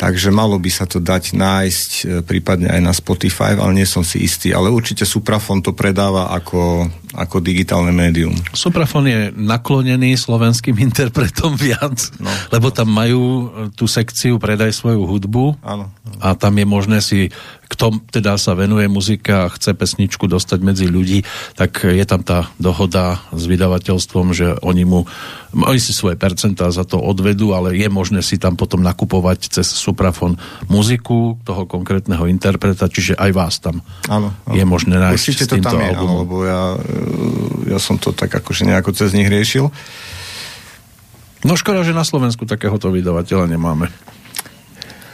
Takže malo by sa to dať nájsť e, prípadne aj na Spotify, ale nie som si istý. Ale určite Suprafon to predáva ako, ako digitálne médium. Suprafon je naklonený slovenským interpretom viac, no, lebo tam majú e, tú sekciu Predaj svoju hudbu áno, áno. a tam je možné si kto teda sa venuje muzika a chce pesničku dostať medzi ľudí, tak je tam tá dohoda s vydavateľstvom, že oni mu oni si svoje percentá za to odvedú, ale je možné si tam potom nakupovať cez Suprafon muziku toho konkrétneho interpreta, čiže aj vás tam áno, áno. je možné nájsť Určite to tam je, áno, lebo ja, ja som to tak akože nejako cez nich riešil. No škoda, že na Slovensku takéhoto vydavateľa nemáme.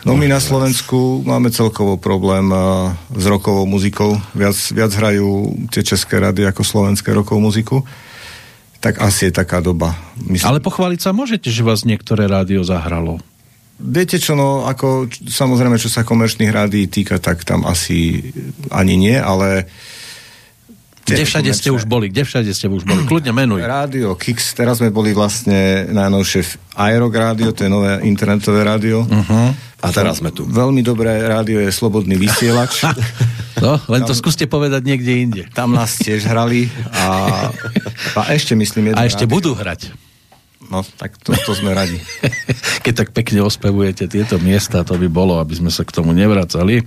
No my na Slovensku máme celkovo problém uh, s rokovou muzikou. Viac, viac hrajú tie české rady ako slovenské rokovú muziku. Tak asi je taká doba. Myslím. Ale pochváliť sa môžete, že vás niektoré rádio zahralo. Viete čo, no ako samozrejme, čo sa komerčných rádií týka, tak tam asi ani nie, ale kde všade ste už boli? Kde všade ste už boli? Kľudne menuj. Rádio Kix, teraz sme boli vlastne najnovšie v Aerog rádio, to je nové internetové rádio. Uh-huh. A teraz sme tu. Veľmi dobré rádio je Slobodný vysielač. no, len to tam, skúste povedať niekde inde. Tam nás tiež hrali a, a ešte myslím A ešte rádio. budú hrať. No, tak to, to sme radi. Keď tak pekne ospevujete tieto miesta, to by bolo, aby sme sa k tomu nevracali.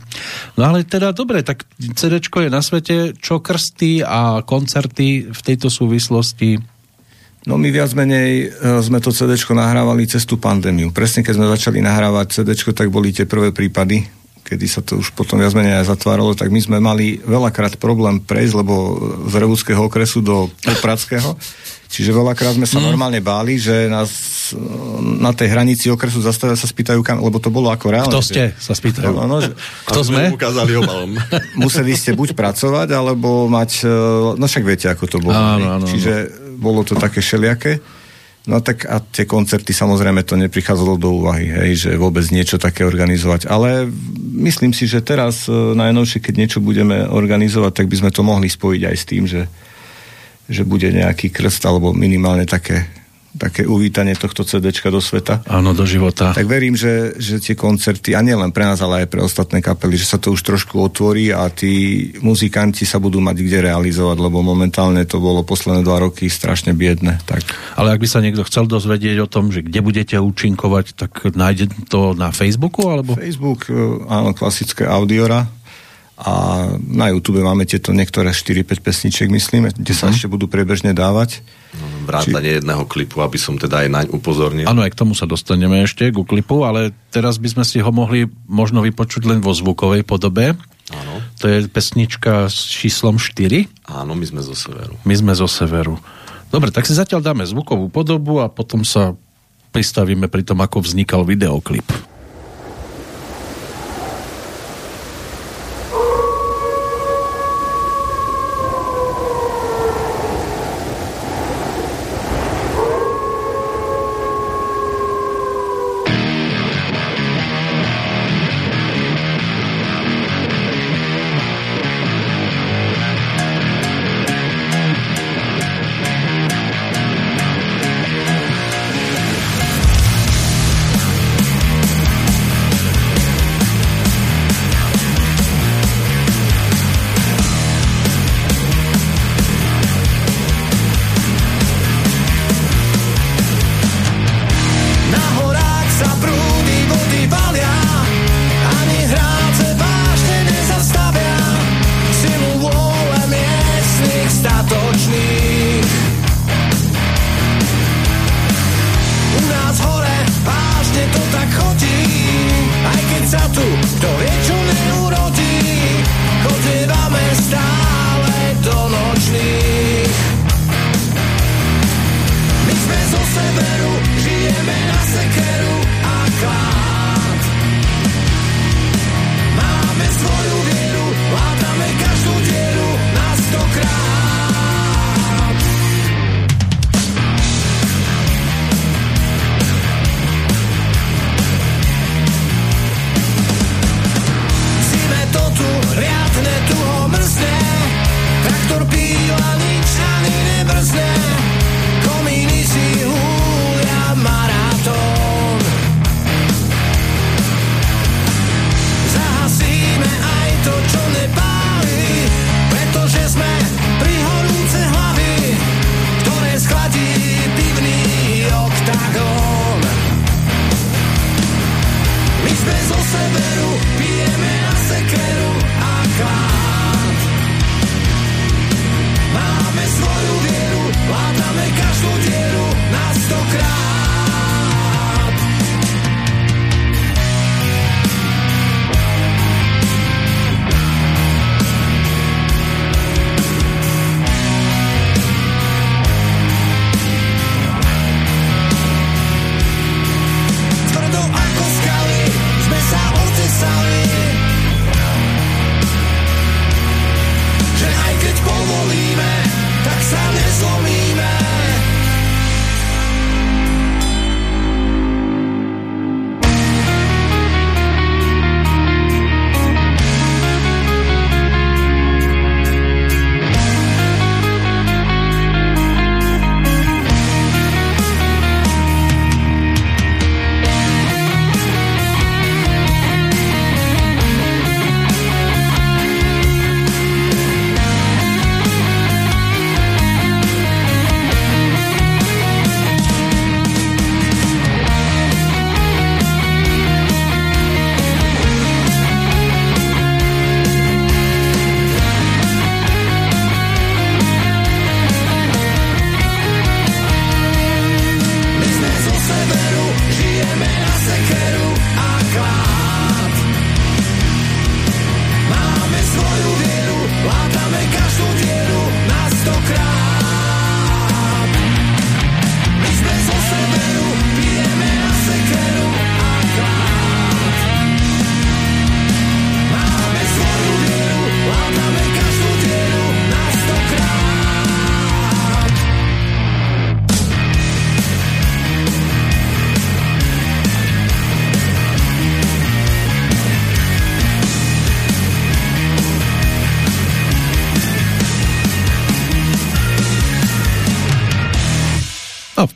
No ale teda dobre, tak CD je na svete. Čo krsty a koncerty v tejto súvislosti? No my viac menej e, sme to CD nahrávali cez tú pandémiu. Presne keď sme začali nahrávať CD, tak boli tie prvé prípady, kedy sa to už potom viac menej aj zatváralo, tak my sme mali veľakrát problém prejsť, lebo z Revúckého okresu do Pradského Čiže veľakrát sme sa mm. normálne báli, že nás e, na tej hranici okresu zastavia sa spýtajú, kam, lebo to bolo ako reálne. Kto ste, že, sa spýtajú. No, no, že, Kto sme? Ukázali obalom. museli ste buď pracovať, alebo mať, e, no však viete, ako to bolo. Áno, áno, Čiže bolo to také šeliaké. No tak a tie koncerty samozrejme to neprichádzalo do úvahy, hej, že vôbec niečo také organizovať. Ale myslím si, že teraz e, najnovšie, keď niečo budeme organizovať, tak by sme to mohli spojiť aj s tým, že že bude nejaký krst alebo minimálne také, také uvítanie tohto CD do sveta. Áno, do života. Tak verím, že, že tie koncerty, a nielen pre nás, ale aj pre ostatné kapely, že sa to už trošku otvorí a tí muzikanti sa budú mať kde realizovať, lebo momentálne to bolo posledné dva roky strašne biedne. Tak. Ale ak by sa niekto chcel dozvedieť o tom, že kde budete účinkovať, tak nájde to na Facebooku? Alebo? Facebook, e, áno, klasické Audiora a na YouTube máme tieto niektoré 4-5 pesniček, myslím, kde sa uh-huh. ešte budú priebežne dávať. No, vrátanie Či... jedného klipu, aby som teda aj naň upozornil. Áno, aj k tomu sa dostaneme ešte, ku klipu, ale teraz by sme si ho mohli možno vypočuť len vo zvukovej podobe. Áno. To je pesnička s číslom 4. Áno, my sme zo severu. My sme zo severu. Dobre, tak si zatiaľ dáme zvukovú podobu a potom sa pristavíme pri tom, ako vznikal videoklip.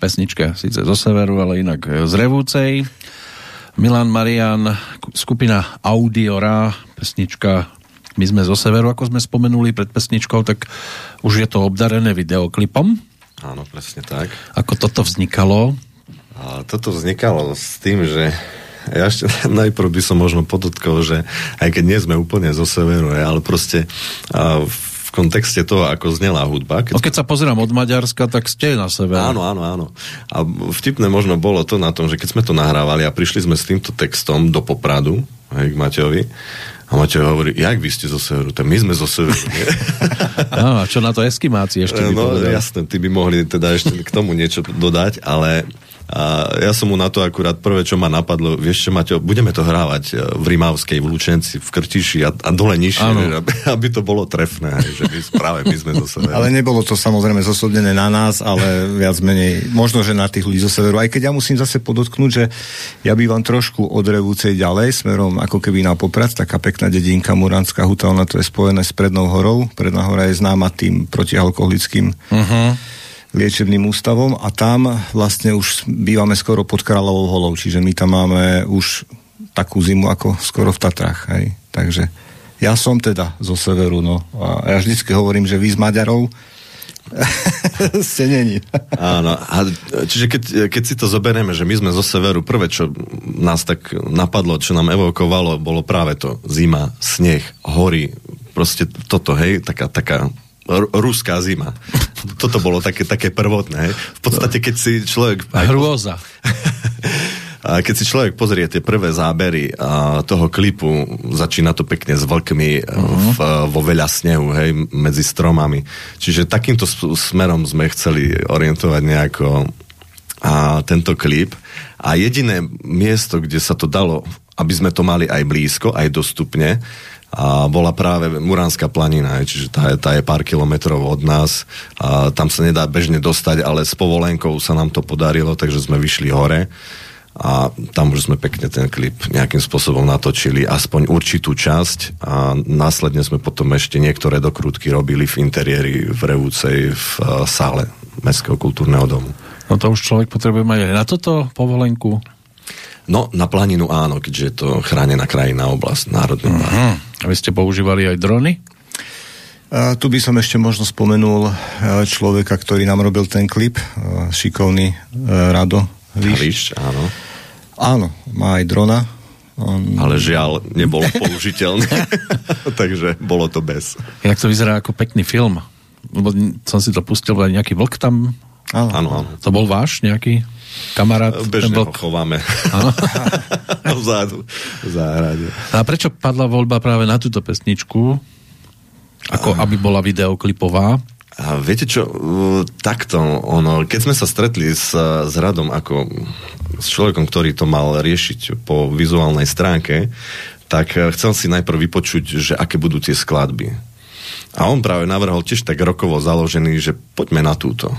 V pesničke síce zo severu, ale inak z Revúcej. Milan Marian, skupina Audiora, pesnička My sme zo severu, ako sme spomenuli pred pesničkou, tak už je to obdarené videoklipom. Áno, presne tak. Ako toto vznikalo? A toto vznikalo s tým, že ja ešte najprv by som možno podotkol, že aj keď nie sme úplne zo severu, ale proste v kontexte toho, ako znela hudba. Keď, no keď sa pozerám od Maďarska, tak ste na sebe. Áno, áno, áno. A vtipné možno bolo to na tom, že keď sme to nahrávali a prišli sme s týmto textom do Popradu, hej, k Mateovi, a Mateo hovorí, jak vy ste zo severu? Tak my sme zo severu. no, a čo na to eskimáci ešte No jasné, ty by mohli teda ešte k tomu niečo dodať, ale a ja som mu na to akurát prvé, čo ma napadlo, vieš čo, Maťo, budeme to hrávať e, v Rimavskej, v Lučenci, v Krtiši a, a dole nižšie, aby, aby to bolo trefné, že my, práve my sme zo severu. Ale nebolo to samozrejme zosodené na nás, ale viac menej, možno, že na tých ľudí zo severu. Aj keď ja musím zase podotknúť, že ja bývam trošku od Revúcej ďalej, smerom ako keby na Poprad, taká pekná dedinka Muranská huta, ona to je spojené s Prednou horou. Predná hora je známa tým protialkoholickým uh-huh liečebným ústavom a tam vlastne už bývame skoro pod Kráľovou holou, čiže my tam máme už takú zimu ako skoro v Tatrách. Hej. Takže ja som teda zo severu, no. A ja vždycky hovorím, že vy z Maďarov ste není. Áno, a čiže keď, keď si to zoberieme, že my sme zo severu, prvé, čo nás tak napadlo, čo nám evokovalo, bolo práve to zima, sneh, hory, proste toto, hej, taká, taká ruská zima. Toto bolo také, také prvotné. V podstate, keď si človek... Hrôza. A keď si človek pozrie tie prvé zábery a toho klipu, začína to pekne s vlkmi uh-huh. v, vo veľa snehu, hej, medzi stromami. Čiže takýmto smerom sme chceli orientovať nejako a tento klip. A jediné miesto, kde sa to dalo, aby sme to mali aj blízko, aj dostupne, a bola práve Muránska planina, čiže tá, tá je pár kilometrov od nás. A tam sa nedá bežne dostať, ale s povolenkou sa nám to podarilo, takže sme vyšli hore a tam už sme pekne ten klip nejakým spôsobom natočili, aspoň určitú časť a následne sme potom ešte niektoré dokrutky robili v interiéri v Revúcej v uh, sále Mestského kultúrneho domu. No to už človek potrebuje mať aj na toto povolenku? No, na planinu áno, keďže je to chránená krajina, oblasť, národný uh-huh. park. A vy ste používali aj drony? A tu by som ešte možno spomenul e, človeka, ktorý nám robil ten klip, e, šikovný e, Rado Líšť. áno. Áno, má aj drona. On... Ale žiaľ, nebol použiteľný. Takže bolo to bez. Jak to vyzerá ako pekný film. Lebo som si to pustil, aj nejaký vlk tam. Áno, áno. To bol váš nejaký? kamarát. Bežne ho chováme. Vzadu, v záhrade. A prečo padla voľba práve na túto pesničku? Ako aby bola videoklipová? A viete čo, takto, ono, keď sme sa stretli s, s Radom ako s človekom, ktorý to mal riešiť po vizuálnej stránke, tak chcel si najprv vypočuť, že aké budú tie skladby. A on práve navrhol tiež tak rokovo založený, že poďme na túto.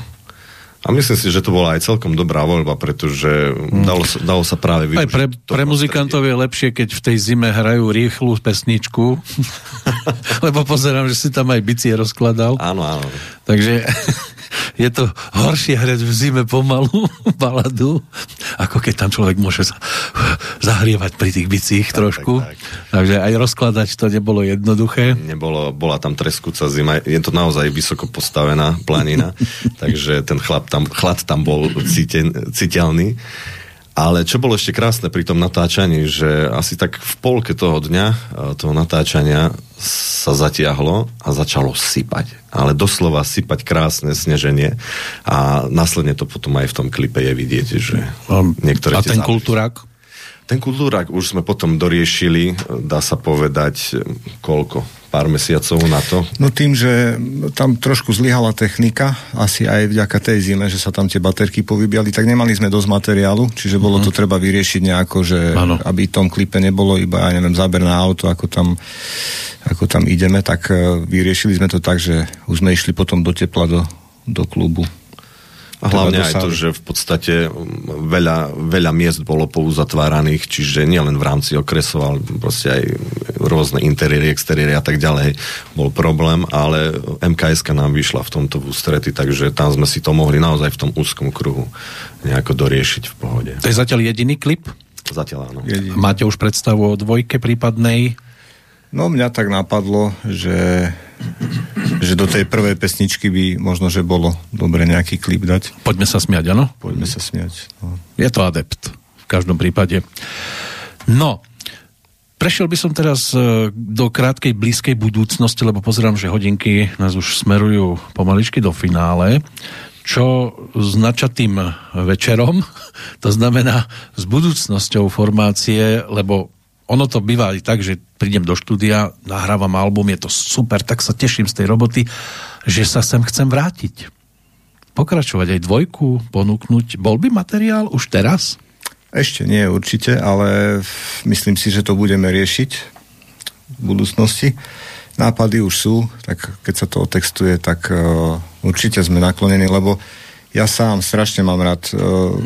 A myslím si, že to bola aj celkom dobrá voľba, pretože hmm. dalo, sa, dalo sa práve využiť. Aj pre, pre muzikantov je lepšie, keď v tej zime hrajú rýchlu pesničku, lebo pozerám, že si tam aj bicie rozkladal. Áno, áno. Takže je to horšie hrať v zime pomalu baladu, ako keď tam človek môže sa zahrievať pri tých bicích tak, trošku. Tak, tak. Takže aj rozkladať to nebolo jednoduché. Nebolo, bola tam treskúca zima. Je to naozaj vysoko postavená planina, takže ten chlap tam, chlad tam bol cíten, citeľný. Ale čo bolo ešte krásne pri tom natáčaní, že asi tak v polke toho dňa, e, toho natáčania sa zatiahlo a začalo sypať. Ale doslova sypať krásne sneženie a následne to potom aj v tom klipe je vidieť, že niektoré... A ten kultúrak? Ten kultúrak už sme potom doriešili, dá sa povedať, koľko? Pár mesiacov na to? No tým, že tam trošku zlyhala technika, asi aj vďaka tej zime, že sa tam tie baterky povybiali, tak nemali sme dosť materiálu, čiže bolo mm. to treba vyriešiť nejako, že ano. aby v tom klipe nebolo iba, ja neviem, záber na auto, ako tam, ako tam ideme, tak e, vyriešili sme to tak, že už sme išli potom do tepla do, do klubu. A hlavne aj to, že v podstate veľa, veľa miest bolo pouzatváraných, čiže nielen v rámci okresov, ale proste aj rôzne interiéry, exteriéry a tak ďalej bol problém, ale MKS nám vyšla v tomto v ústrety, takže tam sme si to mohli naozaj v tom úzkom kruhu nejako doriešiť v pohode. To je zatiaľ jediný klip? Zatiaľ áno. Jediný. Máte už predstavu o dvojke prípadnej? No mňa tak napadlo, že, že do tej prvej pesničky by možno, že bolo dobre nejaký klip dať. Poďme sa smiať, áno? Poďme sa smiať. No. Je to adept v každom prípade. No, prešiel by som teraz e, do krátkej blízkej budúcnosti, lebo pozerám, že hodinky nás už smerujú pomaličky do finále. Čo s načatým večerom, to znamená s budúcnosťou formácie, lebo ono to býva aj tak, že prídem do štúdia, nahrávam album, je to super, tak sa teším z tej roboty, že sa sem chcem vrátiť. Pokračovať aj dvojku, ponúknuť. Bol by materiál už teraz? Ešte nie určite, ale myslím si, že to budeme riešiť v budúcnosti. Nápady už sú, tak keď sa to otextuje, tak uh, určite sme naklonení, lebo ja sám strašne mám rád uh,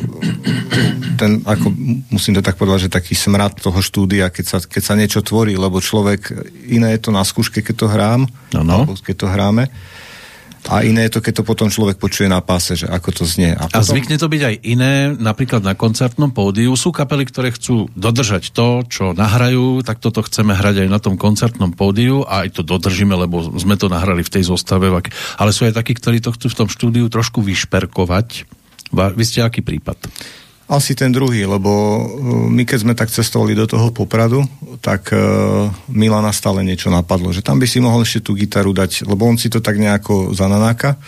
ten, ako musím to tak povedať, že taký smrad toho štúdia, keď sa, keď sa niečo tvorí, lebo človek, iné je to na skúške, keď to hrám, ano. keď to hráme, a iné je to, keď to potom človek počuje na páse, že ako to znie. A, potom... a zvykne to byť aj iné, napríklad na koncertnom pódiu. Sú kapely, ktoré chcú dodržať to, čo nahrajú, tak toto chceme hrať aj na tom koncertnom pódiu a aj to dodržíme, lebo sme to nahrali v tej zostave. Ale sú aj takí, ktorí to chcú v tom štúdiu trošku vyšperkovať. Vy ste aký prípad? Asi ten druhý, lebo uh, my keď sme tak cestovali do toho Popradu, tak uh, Milana stále niečo napadlo, že tam by si mohol ešte tú gitaru dať, lebo on si to tak nejako zananáka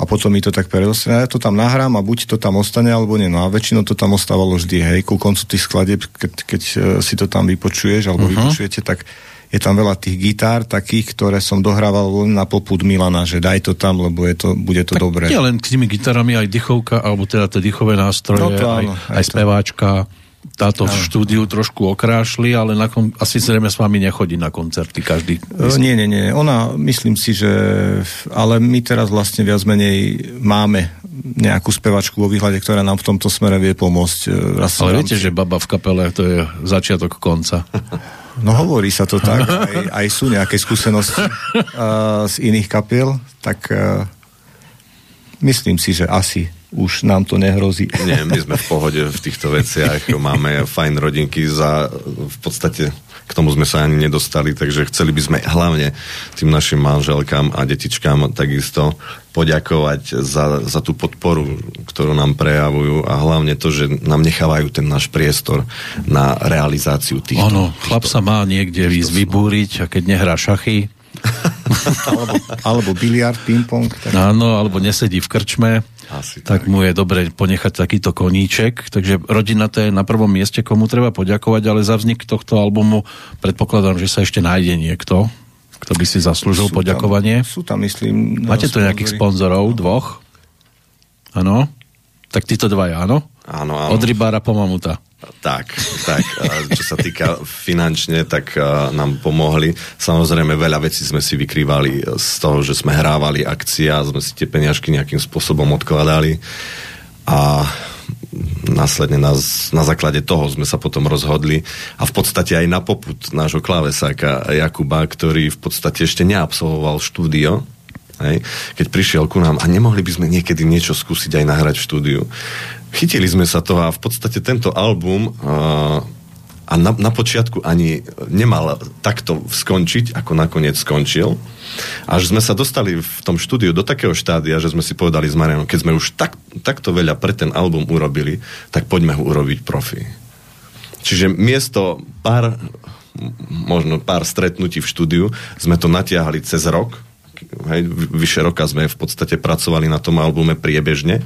a potom mi to tak predostré. Ja to tam nahrám a buď to tam ostane, alebo nie. No a väčšinou to tam ostávalo vždy, hej, ku koncu tých skladieb, keď, keď uh, si to tam vypočuješ, alebo uh-huh. vypočujete, tak je tam veľa tých gitár takých, ktoré som dohrával len na poput Milana, že daj to tam, lebo je to, bude to tak dobré. Nie len k tými gitarami, aj dychovka, alebo teda tie dychové nástroje, no to áno, aj, aj, aj speváčka táto v štúdiu trošku okrášli, ale na kon- asi zrejme s vami nechodí na koncerty každý. Myslím. Nie, nie, nie. Ona, myslím si, že... Ale my teraz vlastne viac menej máme nejakú spevačku vo výhľade, ktorá nám v tomto smere vie pomôcť. E, raz ale viete, že baba v kapele to je začiatok konca. No hovorí sa to tak, aj, aj sú nejaké skúsenosti uh, z iných kapiel, tak uh, myslím si, že asi už nám to nehrozí. Nie, my sme v pohode v týchto veciach, máme fajn rodinky za, v podstate k tomu sme sa ani nedostali, takže chceli by sme hlavne tým našim manželkám a detičkám takisto poďakovať za, za tú podporu, ktorú nám prejavujú a hlavne to, že nám nechávajú ten náš priestor na realizáciu týchto. Ono, chlap sa má niekde výsť vybúriť a keď nehrá šachy, alebo, alebo biliard, ping-pong. Tak... Áno, alebo nesedí v krčme. Asi tak. tak mu je dobre ponechať takýto koníček. Takže rodina to je na prvom mieste, komu treba poďakovať, ale za vznik tohto albumu predpokladám, že sa ešte nájde niekto, kto by si zaslúžil sú poďakovanie. Tam, sú tam, myslím... Máte tu nejakých sponzorov, dvoch? Áno? Tak títo dva, áno? Áno, áno. Od rybára po mamuta. Tak, tak. Čo sa týka finančne, tak nám pomohli. Samozrejme, veľa vecí sme si vykrývali z toho, že sme hrávali akcie a sme si tie peniažky nejakým spôsobom odkladali. A následne na, na základe toho sme sa potom rozhodli a v podstate aj na poput nášho klávesáka Jakuba, ktorý v podstate ešte neabsolvoval štúdio, hej, keď prišiel ku nám a nemohli by sme niekedy niečo skúsiť aj nahrať v štúdiu chytili sme sa toho a v podstate tento album uh, a na, na počiatku ani nemal takto skončiť, ako nakoniec skončil. Až sme sa dostali v tom štúdiu do takého štádia, že sme si povedali s Marianom, keď sme už tak, takto veľa pre ten album urobili, tak poďme ho urobiť profi. Čiže miesto pár možno pár stretnutí v štúdiu sme to natiahli cez rok hej, vyše roka sme v podstate pracovali na tom albume priebežne,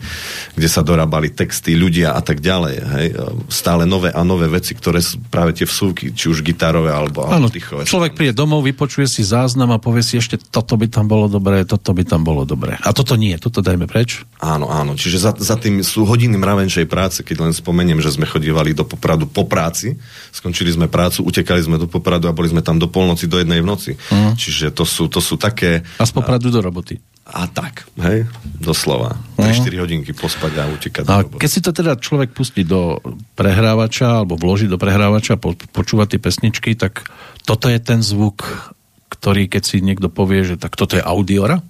kde sa dorábali texty, ľudia a tak ďalej. Hej. Stále nové a nové veci, ktoré sú práve tie vsúky, či už gitarové alebo Áno, človek príde domov, vypočuje si záznam a povie si ešte toto by tam bolo dobré, toto by tam bolo dobré. A toto nie, toto dajme preč. Áno, áno. Čiže za, za tým sú hodiny mravenčej práce, keď len spomeniem, že sme chodívali do Popradu po práci, skončili sme prácu, utekali sme do Popradu a boli sme tam do polnoci, do jednej v noci. Uh-huh. Čiže to sú, to sú také... A z Popradu do roboty. a tak, hej, doslova. 3-4 hodinky pospať a utekať. A keď si to teda človek pustí do prehrávača alebo vloží do prehrávača, po, počúva tie pesničky, tak toto je ten zvuk, ktorý keď si niekto povie, že tak toto je audiora?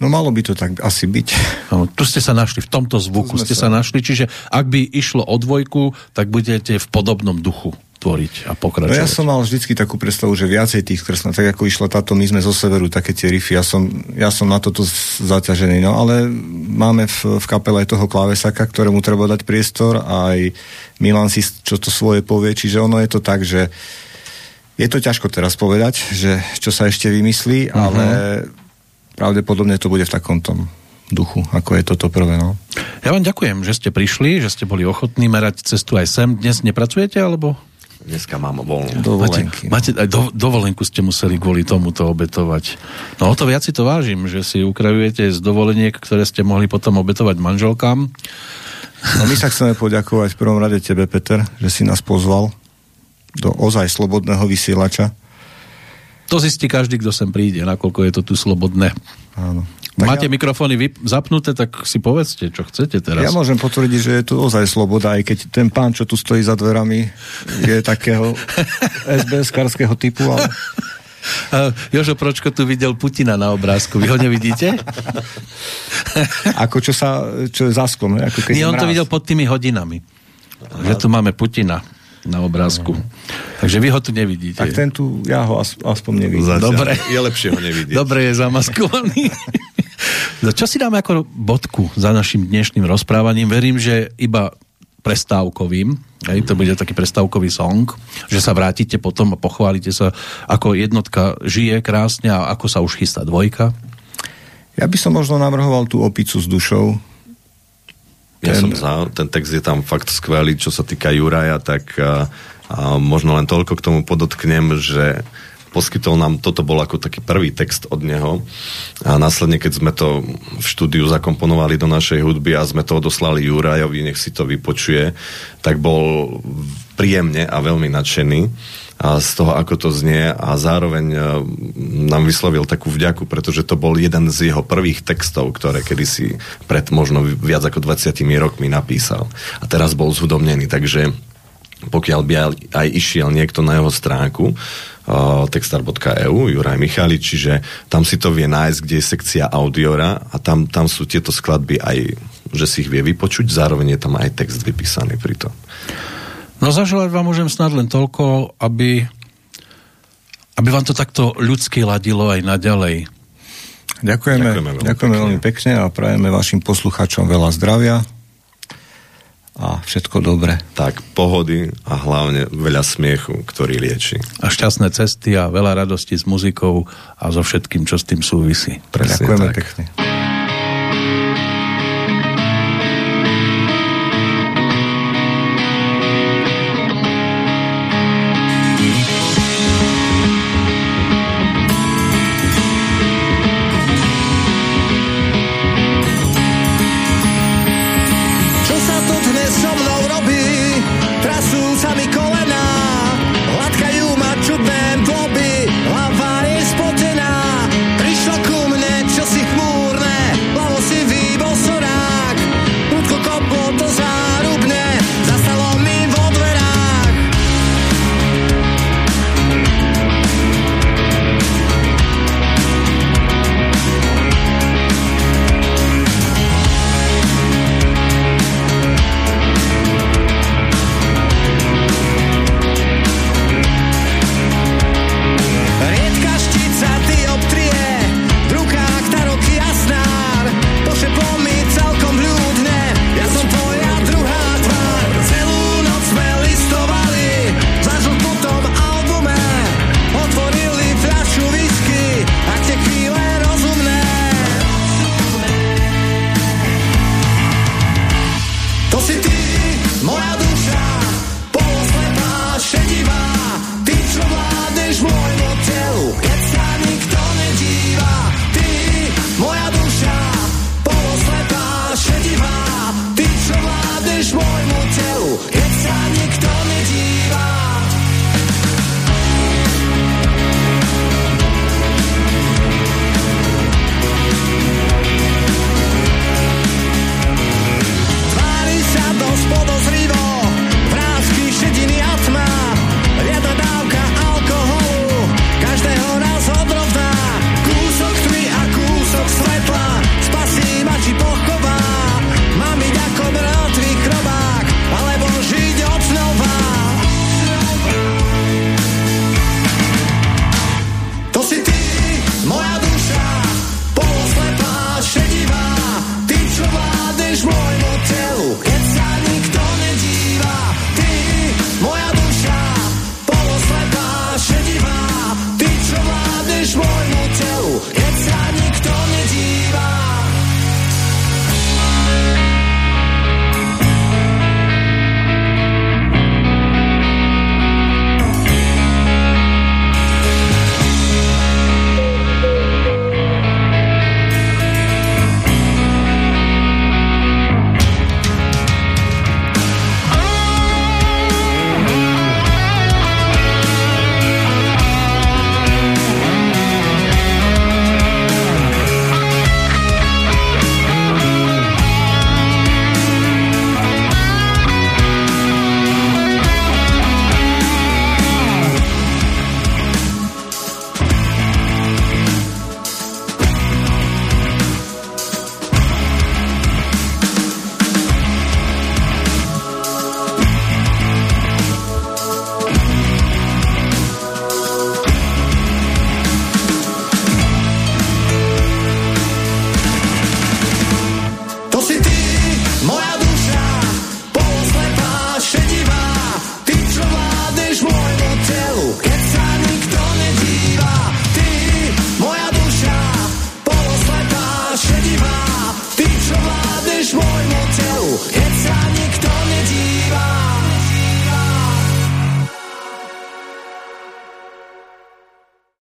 No malo by to tak asi byť. No, tu ste sa našli, v tomto zvuku ste sa... sa našli, čiže ak by išlo o dvojku, tak budete v podobnom duchu tvoriť a pokračovať. No ja som mal vždycky takú predstavu, že viacej tých kresla, tak ako išla táto, my sme zo severu, také tie riffy, ja som, ja som na toto zaťažený, no ale máme v, v kapele aj toho klávesaka, ktorému treba dať priestor a aj Milan si čo to svoje povie, čiže ono je to tak, že je to ťažko teraz povedať, že čo sa ešte vymyslí, uh-huh. ale pravdepodobne to bude v takom tom duchu, ako je toto prvé. No. Ja vám ďakujem, že ste prišli, že ste boli ochotní merať cestu aj sem. Dnes nepracujete, alebo? Dneska mám voľnú. Dovolenky. Máte, máte aj do, dovolenku ste museli kvôli tomuto obetovať. No o to viac si to vážim, že si ukrajujete z dovoleniek, ktoré ste mohli potom obetovať manželkám. No my sa chceme poďakovať v prvom rade tebe, Peter, že si nás pozval do ozaj slobodného vysielača. To zistí každý, kto sem príde, nakoľko je to tu slobodné. Áno. Tak Máte ja... mikrofóny vyp- zapnuté, tak si povedzte, čo chcete teraz. Ja môžem potvrdiť, že je tu ozaj sloboda, aj keď ten pán, čo tu stojí za dverami, je takého SBS-karského typu, ale... Jožo Pročko tu videl Putina na obrázku. Vy ho nevidíte? Ako čo sa, čo je zaskom. Ako keď Nie, on mráz. to videl pod tými hodinami. Aha. Že tu máme Putina na obrázku. Aha. Takže vy ho tu nevidíte. Tak ten tu, ja ho aspoň nevidím. Zatiaľ. Dobre. Je lepšie ho nevidieť. Dobre, je zamaskovaný. No, čo si dáme ako bodku za našim dnešným rozprávaním? Verím, že iba prestávkovým, hej, to bude taký prestávkový song, že sa vrátite potom a pochválite sa, ako jednotka žije krásne a ako sa už chystá dvojka. Ja by som možno navrhoval tú opicu s dušou. Ja ten... som za, ten text je tam fakt skvelý, čo sa týka Juraja, tak a, a možno len toľko k tomu podotknem, že poskytol nám, toto bol ako taký prvý text od neho. A následne, keď sme to v štúdiu zakomponovali do našej hudby a sme to odoslali Jurajovi, nech si to vypočuje, tak bol príjemne a veľmi nadšený z toho, ako to znie a zároveň e, nám vyslovil takú vďaku, pretože to bol jeden z jeho prvých textov, ktoré kedysi pred možno viac ako 20 rokmi napísal. A teraz bol zhudobnený, takže pokiaľ by aj išiel niekto na jeho stránku, uh, textar.eu, Juraj Michali, čiže tam si to vie nájsť, kde je sekcia audiora a tam, tam sú tieto skladby aj, že si ich vie vypočuť, zároveň je tam aj text vypísaný pri tom. No zaželať vám môžem snad len toľko, aby, aby vám to takto ľudsky ladilo aj naďalej. Ďakujeme, ďakujeme, veľmi, ďakujeme pekne. veľmi pekne a prajeme vašim poslucháčom veľa zdravia a všetko dobre. Tak, pohody a hlavne veľa smiechu, ktorý lieči. A šťastné cesty a veľa radosti s muzikou a so všetkým, čo s tým súvisí. Presne Ďakujeme tak. pekne.